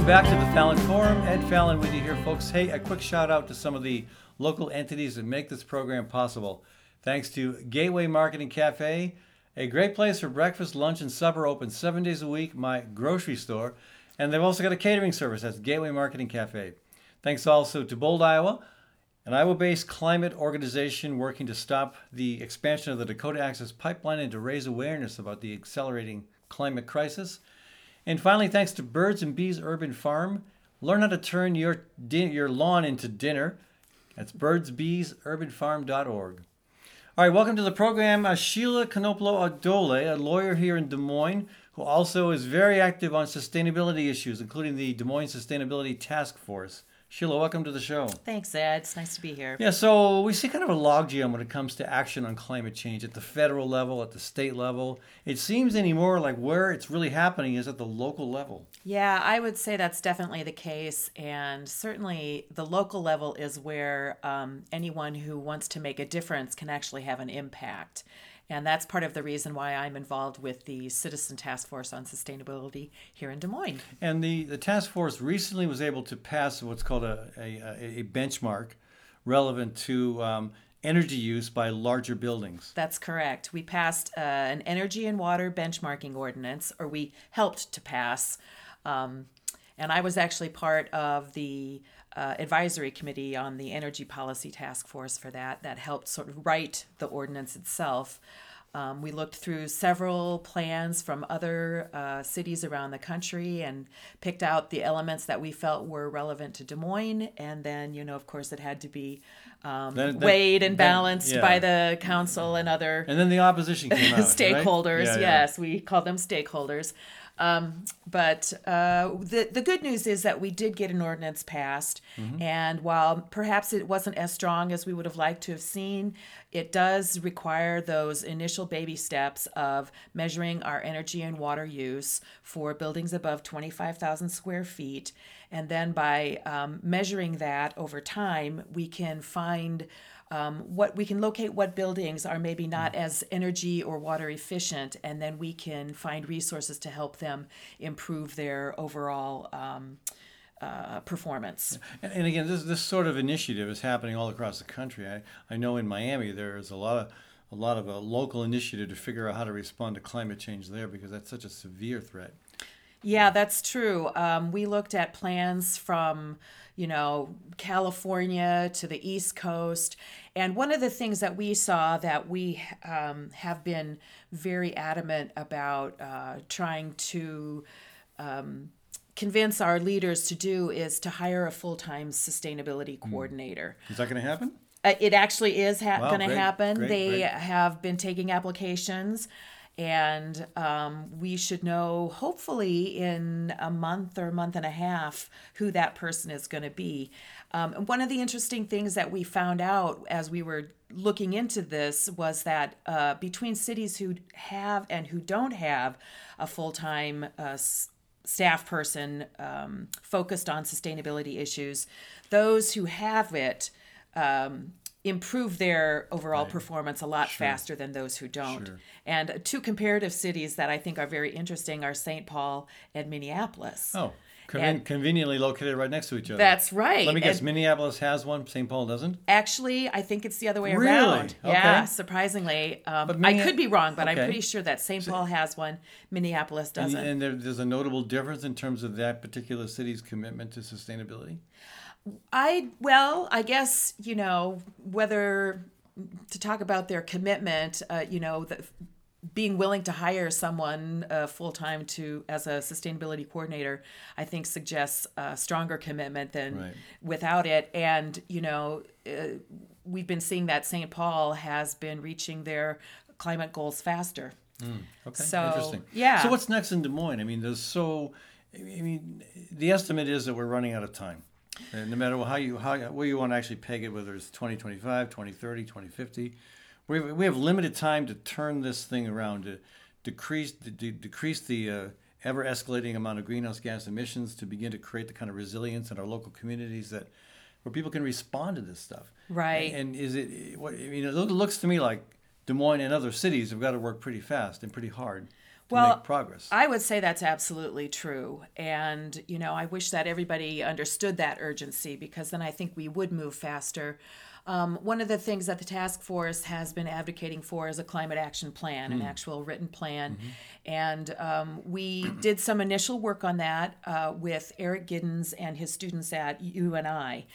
Welcome back to the Fallon Forum. Ed Fallon with you here, folks. Hey, a quick shout out to some of the local entities that make this program possible. Thanks to Gateway Marketing Cafe, a great place for breakfast, lunch, and supper, open seven days a week, my grocery store. And they've also got a catering service. That's Gateway Marketing Cafe. Thanks also to Bold, Iowa, an Iowa based climate organization working to stop the expansion of the Dakota Access Pipeline and to raise awareness about the accelerating climate crisis. And finally, thanks to Birds and Bees Urban Farm. Learn how to turn your, din- your lawn into dinner. That's birdsbeesurbanfarm.org. All right, welcome to the program. Uh, Sheila Knoploh-Odole, a lawyer here in Des Moines, who also is very active on sustainability issues, including the Des Moines Sustainability Task Force. Sheila, welcome to the show. Thanks, Ed. It's nice to be here. Yeah, so we see kind of a logjam when it comes to action on climate change at the federal level, at the state level. It seems anymore like where it's really happening is at the local level. Yeah, I would say that's definitely the case. And certainly the local level is where um, anyone who wants to make a difference can actually have an impact. And that's part of the reason why I'm involved with the Citizen Task Force on Sustainability here in Des Moines. And the, the task force recently was able to pass what's called a, a, a benchmark relevant to um, energy use by larger buildings. That's correct. We passed uh, an energy and water benchmarking ordinance, or we helped to pass. Um, and I was actually part of the uh, advisory committee on the energy policy task force for that, that helped sort of write the ordinance itself. Um, we looked through several plans from other uh, cities around the country and picked out the elements that we felt were relevant to Des Moines. And then, you know, of course, it had to be um, Then- then- weighed and then- balanced yeah. by the council and other And then the opposition came out. right? stakeholders. Yeah, yeah. Yes, we call them stakeholders. Um, but uh, the the good news is that we did get an ordinance passed, Mm-hmm. and while perhaps it wasn't as strong as we would have liked to have seen, it does require those initial baby steps of measuring our energy and water use for buildings above twenty five thousand square feet, and then by um, measuring that over time, we can find um, what we can locate what buildings are maybe not as energy or water efficient, and then we can find resources to help them improve their overall um, uh, performance. And, and again, this this sort of initiative is happening all across the country. I, I know in Miami there is a lot of a lot of a local initiative to figure out how to respond to climate change there because that's such a severe threat. Yeah, that's true. Um, we looked at plans from, you know, California to the East Coast. And one of the things that we saw that we um, have been very adamant about uh, trying to um, convince our leaders to do is to hire a full time sustainability coordinator. Is that going to happen? Uh, it actually is ha- Wow, going to happen. great, they great. have been taking applications, and um, we should know hopefully in a month or month and a half who that person is going to be. Um, and one of the interesting things that we found out as we were looking into this was that uh, between cities who have and who don't have a full time uh, staff person um, focused on sustainability issues, those who have it um, improve their overall performance a lot faster than those who don't. Sure. And two comparative cities that I think are very interesting are St. Paul and Minneapolis. Oh, Conven- conveniently located right next to each other. That's right. Let me guess. And- Minneapolis has one. St. Paul doesn't. Actually, I think it's the other way Really? around. Yeah, surprisingly. Um, But I could be wrong, but Okay. I'm pretty sure that St. Paul has one. Minneapolis doesn't. and there, there's a notable difference in terms of that particular city's commitment to sustainability. I well, I guess you know whether to talk about their commitment. Uh, you know, the, being willing to hire someone uh, full time to as a sustainability coordinator, I think suggests a stronger commitment than Right. without it. And you know, uh, we've been seeing that St. Paul has been reaching their climate goals faster. Okay, So, interesting. yeah. So what's next in Des Moines? I mean, there's so. I mean, the estimate is that we're running out of time. And no matter how you how where you want to actually peg it, whether it's 2025, 2030, 2050, we have, we have limited time to turn this thing around to decrease de- de- decrease the uh, ever escalating amount of greenhouse gas emissions to begin to create the kind of resilience in our local communities that where people can respond to this stuff. Right. And is it what I mean? It looks to me like Des Moines and other cities have got to work pretty fast and pretty hard to Well, make progress. I would say that's absolutely true. And, you know, I wish that everybody understood that urgency because then I think we would move faster. Um, one of the things that the task force has been advocating for is a climate action plan, an actual written plan. And um, we did some initial work on that uh, with Eric Giddens and his students at UNI.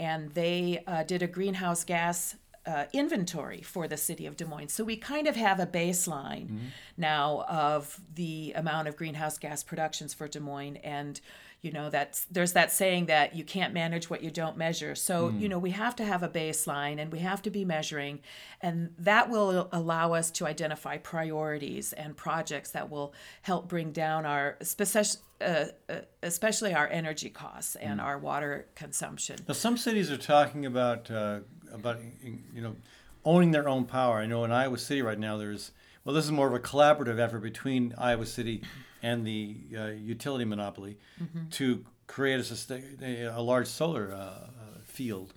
And they uh, did a greenhouse gas uh, inventory for the city of Des Moines. So we kind of have a baseline now of the amount of greenhouse gas productions for Des Moines. And, you know, that's, there's that saying that you can't manage what you don't measure. So, you know, we have to have a baseline and we have to be measuring. And that will allow us to identify priorities and projects that will help bring down our, especially, uh, uh, especially our energy costs and our water consumption. Now, some cities are talking about uh, about you know owning their own power. I know in Iowa City right now there's well, this is more of a collaborative effort between Iowa City and the uh, utility monopoly to create a, a, large solar uh, field.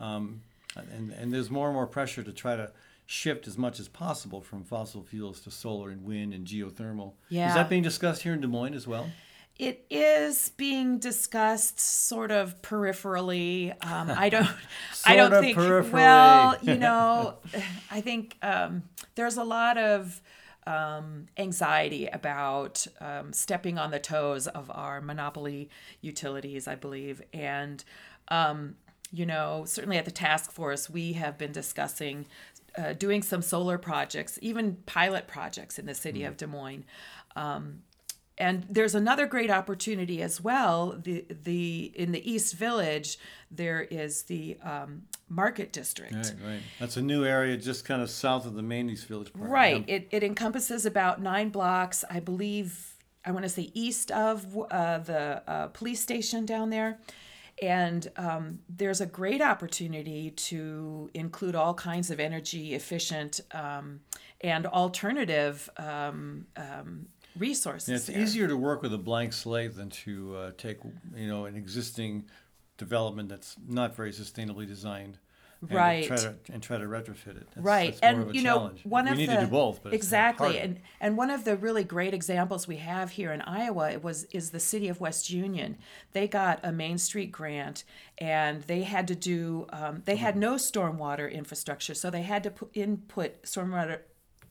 Um, and, and there's more and more pressure to try to shift as much as possible from fossil fuels to solar and wind and geothermal. Yeah. Is that being discussed here in Des Moines as well? It is being discussed sort of peripherally. Um, I don't. I don't think. peripherally. Well, you know, I think um, there's a lot of um, anxiety about um, stepping on the toes of our monopoly utilities. I believe, and um, you know, certainly at the task force, we have been discussing uh, doing some solar projects, even pilot projects in the city of Des Moines. Um, and there's another great opportunity as well. The the in the East Village, there is the um, Market District. Right, right. That's a new area just kind of south of the main East Village Park. Right. Yeah. It, it encompasses about nine blocks, I believe, I want to say east of uh, the uh, police station down there. And um, there's a great opportunity to include all kinds of energy efficient um, and alternative um, um, resources. Yeah, it's there. easier to work with a blank slate than to uh, take, you know, an existing development that's not very sustainably designed, and Right. Try to and try to retrofit it. That's, right that's more and of a you know challenge. one we of need the to do both, but exactly and and one of the really great examples we have here in Iowa it was is the city of West Union they got a Main Street grant and they had to do um, they had no stormwater infrastructure so they had to put input stormwater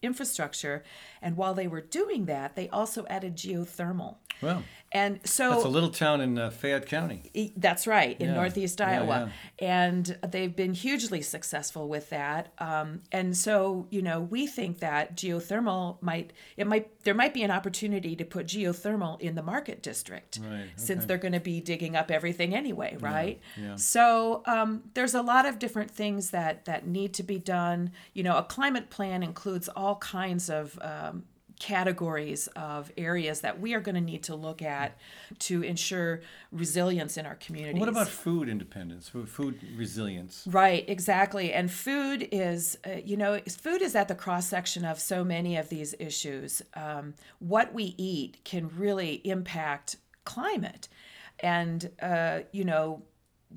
infrastructure. And while they were doing that they also added geothermal. Well, and so that's a little town in uh, Fayette County. That's right, in Yeah. Northeast Yeah, Iowa. And they've been hugely successful with that. Um, and so, you know, we think that geothermal might, it might, there might be an opportunity to put geothermal in the market district Right, since they're going to be digging up everything anyway, right? yeah. So um, there's a lot of different things that, that need to be done. You know, a climate plan includes all kinds of um, categories of areas that we are going to need to look at to ensure resilience in our communities. What about food independence, food- resilience? Right, exactly. And food is, uh, you know, food is at the cross section of so many of these issues. Um, what we eat can really impact climate. And, uh, you know,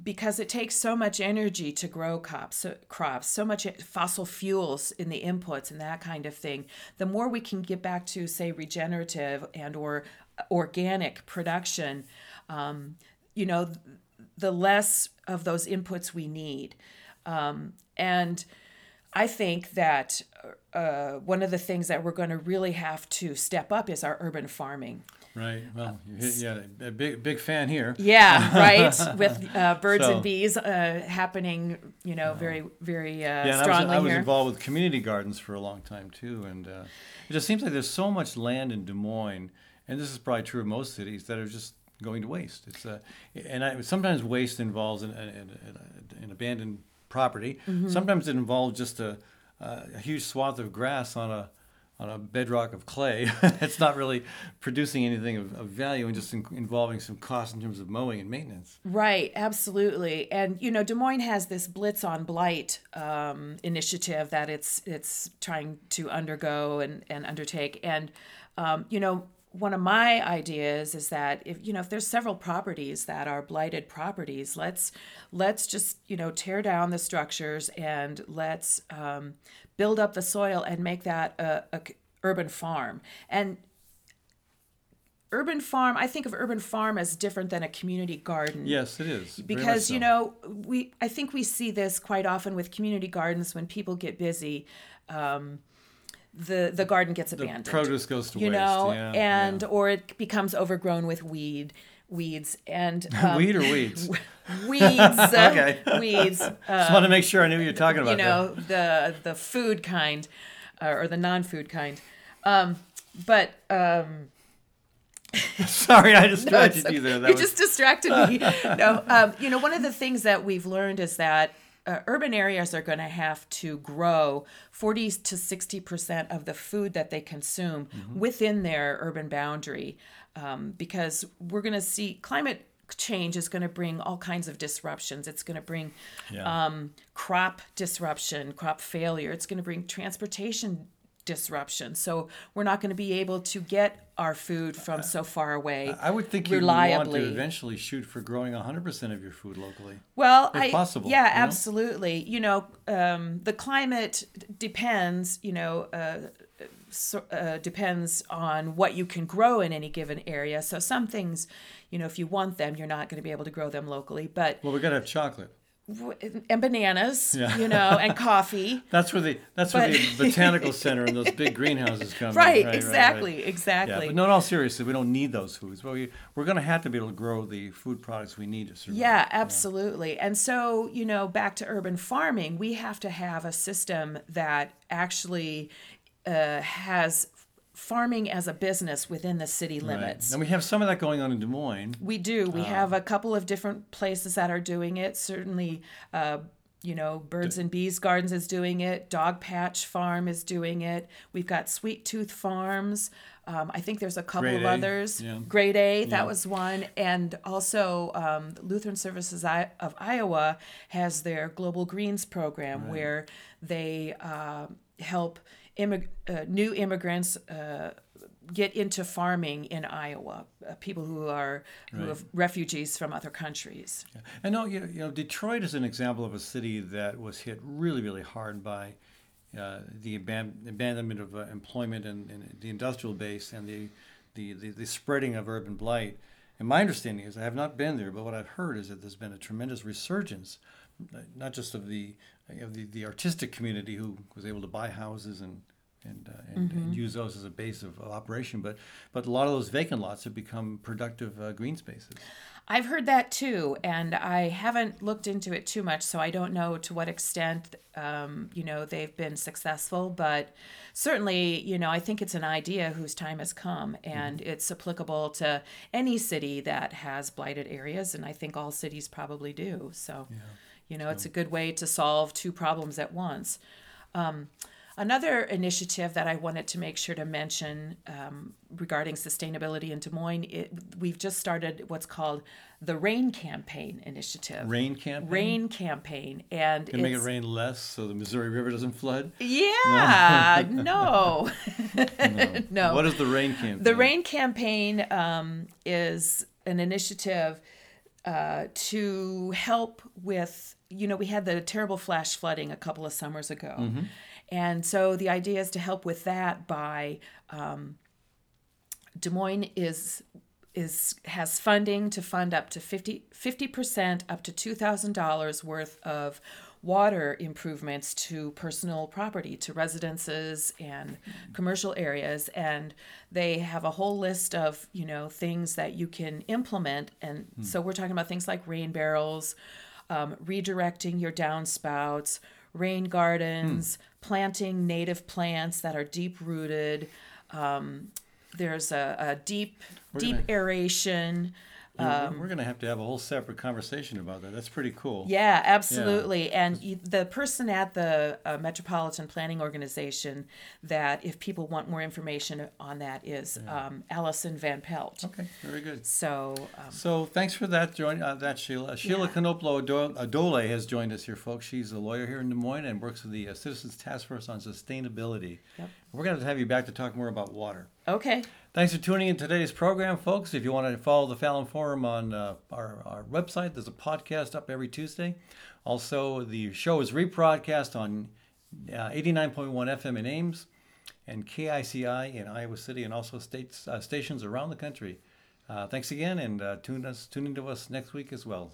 because it takes so much energy to grow crops, so, crops, so much fossil fuels in the inputs and that kind of thing. The more we can get back to, say, regenerative and or organic production, um, you know, the less of those inputs we need. Um, and I think that uh, one of the things that we're going to really have to step up is our urban farming. Right. Well, yeah, a big big fan here. Yeah, right. With uh, birds So- and bees uh, happening, you know, very, very uh, Yeah, and I was, strongly I was here. involved with community gardens for a long time too, and uh, it just seems like there's so much land in Des Moines, and this is probably true of most cities that are just going to waste. It's uh, and I, sometimes waste involves an, an, an, an abandoned property. Mm-hmm. Sometimes it involves just a, a huge swath of grass on a on a bedrock of clay. it's not really producing anything of, of value and just in, involving some cost in terms of mowing and maintenance. Right, absolutely. And you know, Des Moines has this Blitz on Blight um, initiative that it's it's trying to undergo and, and undertake. And um, you know, one of my ideas is that if you know if there's several properties that are blighted properties, let's let's just you know tear down the structures and let's um, build up the soil and make that a, a urban farm. And urban farm, I think of urban farm as different than a community garden Yes, it is. because you know we i think we see this quite often with community gardens when people get busy um, the the garden gets abandoned The produce goes to you waste, You know yeah, and yeah. or it becomes overgrown with weed weeds and um, Weed or weeds? weeds uh, Okay. weeds Just want to make sure I knew what you're talking about. you know the the food kind uh, or the non-food kind um, but um. Sorry, I distracted No, you there. That you was, just distracted me. no, um, you know, one of the things that we've learned is that uh, urban areas are going to have to grow 40 to 60 percent of the food that they consume Mm-hmm. within their urban boundary, um, because we're going to see climate change is going to bring all kinds of disruptions. It's going to bring Yeah. um, crop disruption, crop failure. It's going to bring transportation disruption. So we're not going to be able to get our food from so far away. I would think you would want to eventually shoot for growing 100% of your food locally. Well, if I, possible, yeah, you know? absolutely. You know, um, the climate depends. You know, uh, so, uh, depends on what you can grow in any given area. So some things, you know, if you want them, you're not going to be able to grow them locally. But Well, we got to have chocolate. And bananas, Yeah. you know, and coffee. That's where the that's where the botanical center and those big greenhouses come. in. Right, right, exactly, right. exactly. Yeah, but no, in all seriously, we don't need those foods. But we we're going to have to be able to grow the food products we need to survive. Yeah, absolutely. And so, you know, back to urban farming, we have to have a system that actually uh, has farming as a business within the city Right. limits. And we have some of that going on in Des Moines. We do. Um, We have a couple of different places that are doing it. Certainly, uh, you know, Birds and Bees Gardens is doing it. Dog Patch Farm is doing it. We've got Sweet Tooth Farms. Um, I think there's a couple Grade of A, others. yeah. Grade A, that Yeah. was one. And also, um, Lutheran Services of Iowa has their Global Greens program where they uh, help immig- uh, new immigrants. Uh, get into farming in Iowa, uh, people who are who have refugees from other countries. I know you, you know Detroit is an example of a city that was hit really really hard by uh, the aban- abandonment of uh, employment and, and the industrial base and the, the, the, the spreading of urban blight. And my understanding is I have not been there, but what I've heard is that there's been a tremendous resurgence, not just of the of the, the artistic community who was able to buy houses and and, uh, and, and use those as a base of, of operation, but but a lot of those vacant lots have become productive uh, green spaces. I've heard that too, and I haven't looked into it too much, so I don't know to what extent um, you know they've been successful. But certainly, you know, I think it's an idea whose time has come, and it's applicable to any city that has blighted areas, and I think all cities probably do. So, you know, it's a good way to solve two problems at once. Um, Another initiative that I wanted to make sure to mention um, regarding sustainability in Des Moines, it, we've just started what's called the Rain Campaign Initiative. Rain campaign. Rain Campaign, and Can make it rain less so the Missouri River doesn't flood. Yeah, no, no. What is the rain campaign? The Rain Campaign um, is an initiative uh, to help with, you know, we had the terrible flash flooding a couple of summers ago. And so the idea is to help with that by um, Des Moines is is has funding to fund up to 50 percent up to two thousand dollars worth of water improvements to personal property, to residences and commercial areas, and they have a whole list of you know things that you can implement. And so we're talking about things like rain barrels, um, redirecting your downspouts, rain gardens, planting native plants that are deep rooted. Um, there's a, a deep deep gonna- aeration. Yeah, we're- we're going to have to have a whole separate conversation about that. That's pretty cool. Yeah, absolutely. And you, the person at the uh, Metropolitan Planning Organization that, if people want more information on that, is um, Allison Van Pelt. Okay, very good. So, um, So thanks for that, join uh, that Sheila. Sheila Canoplo Adole has joined us here, folks. She's a lawyer here in Des Moines and works with the uh, Citizens Task Force on Sustainability. Yep. We're going to have you back to talk more about water. okay. Thanks for tuning in today's program, folks. If you want to follow the Fallon Forum on uh, our, our website, there's a podcast up every Tuesday. Also, the show is rebroadcast on uh, 89.1 FM in Ames and KICI in Iowa City and also states uh, stations around the country. Uh, thanks again, and uh, tune us tune into us next week as well.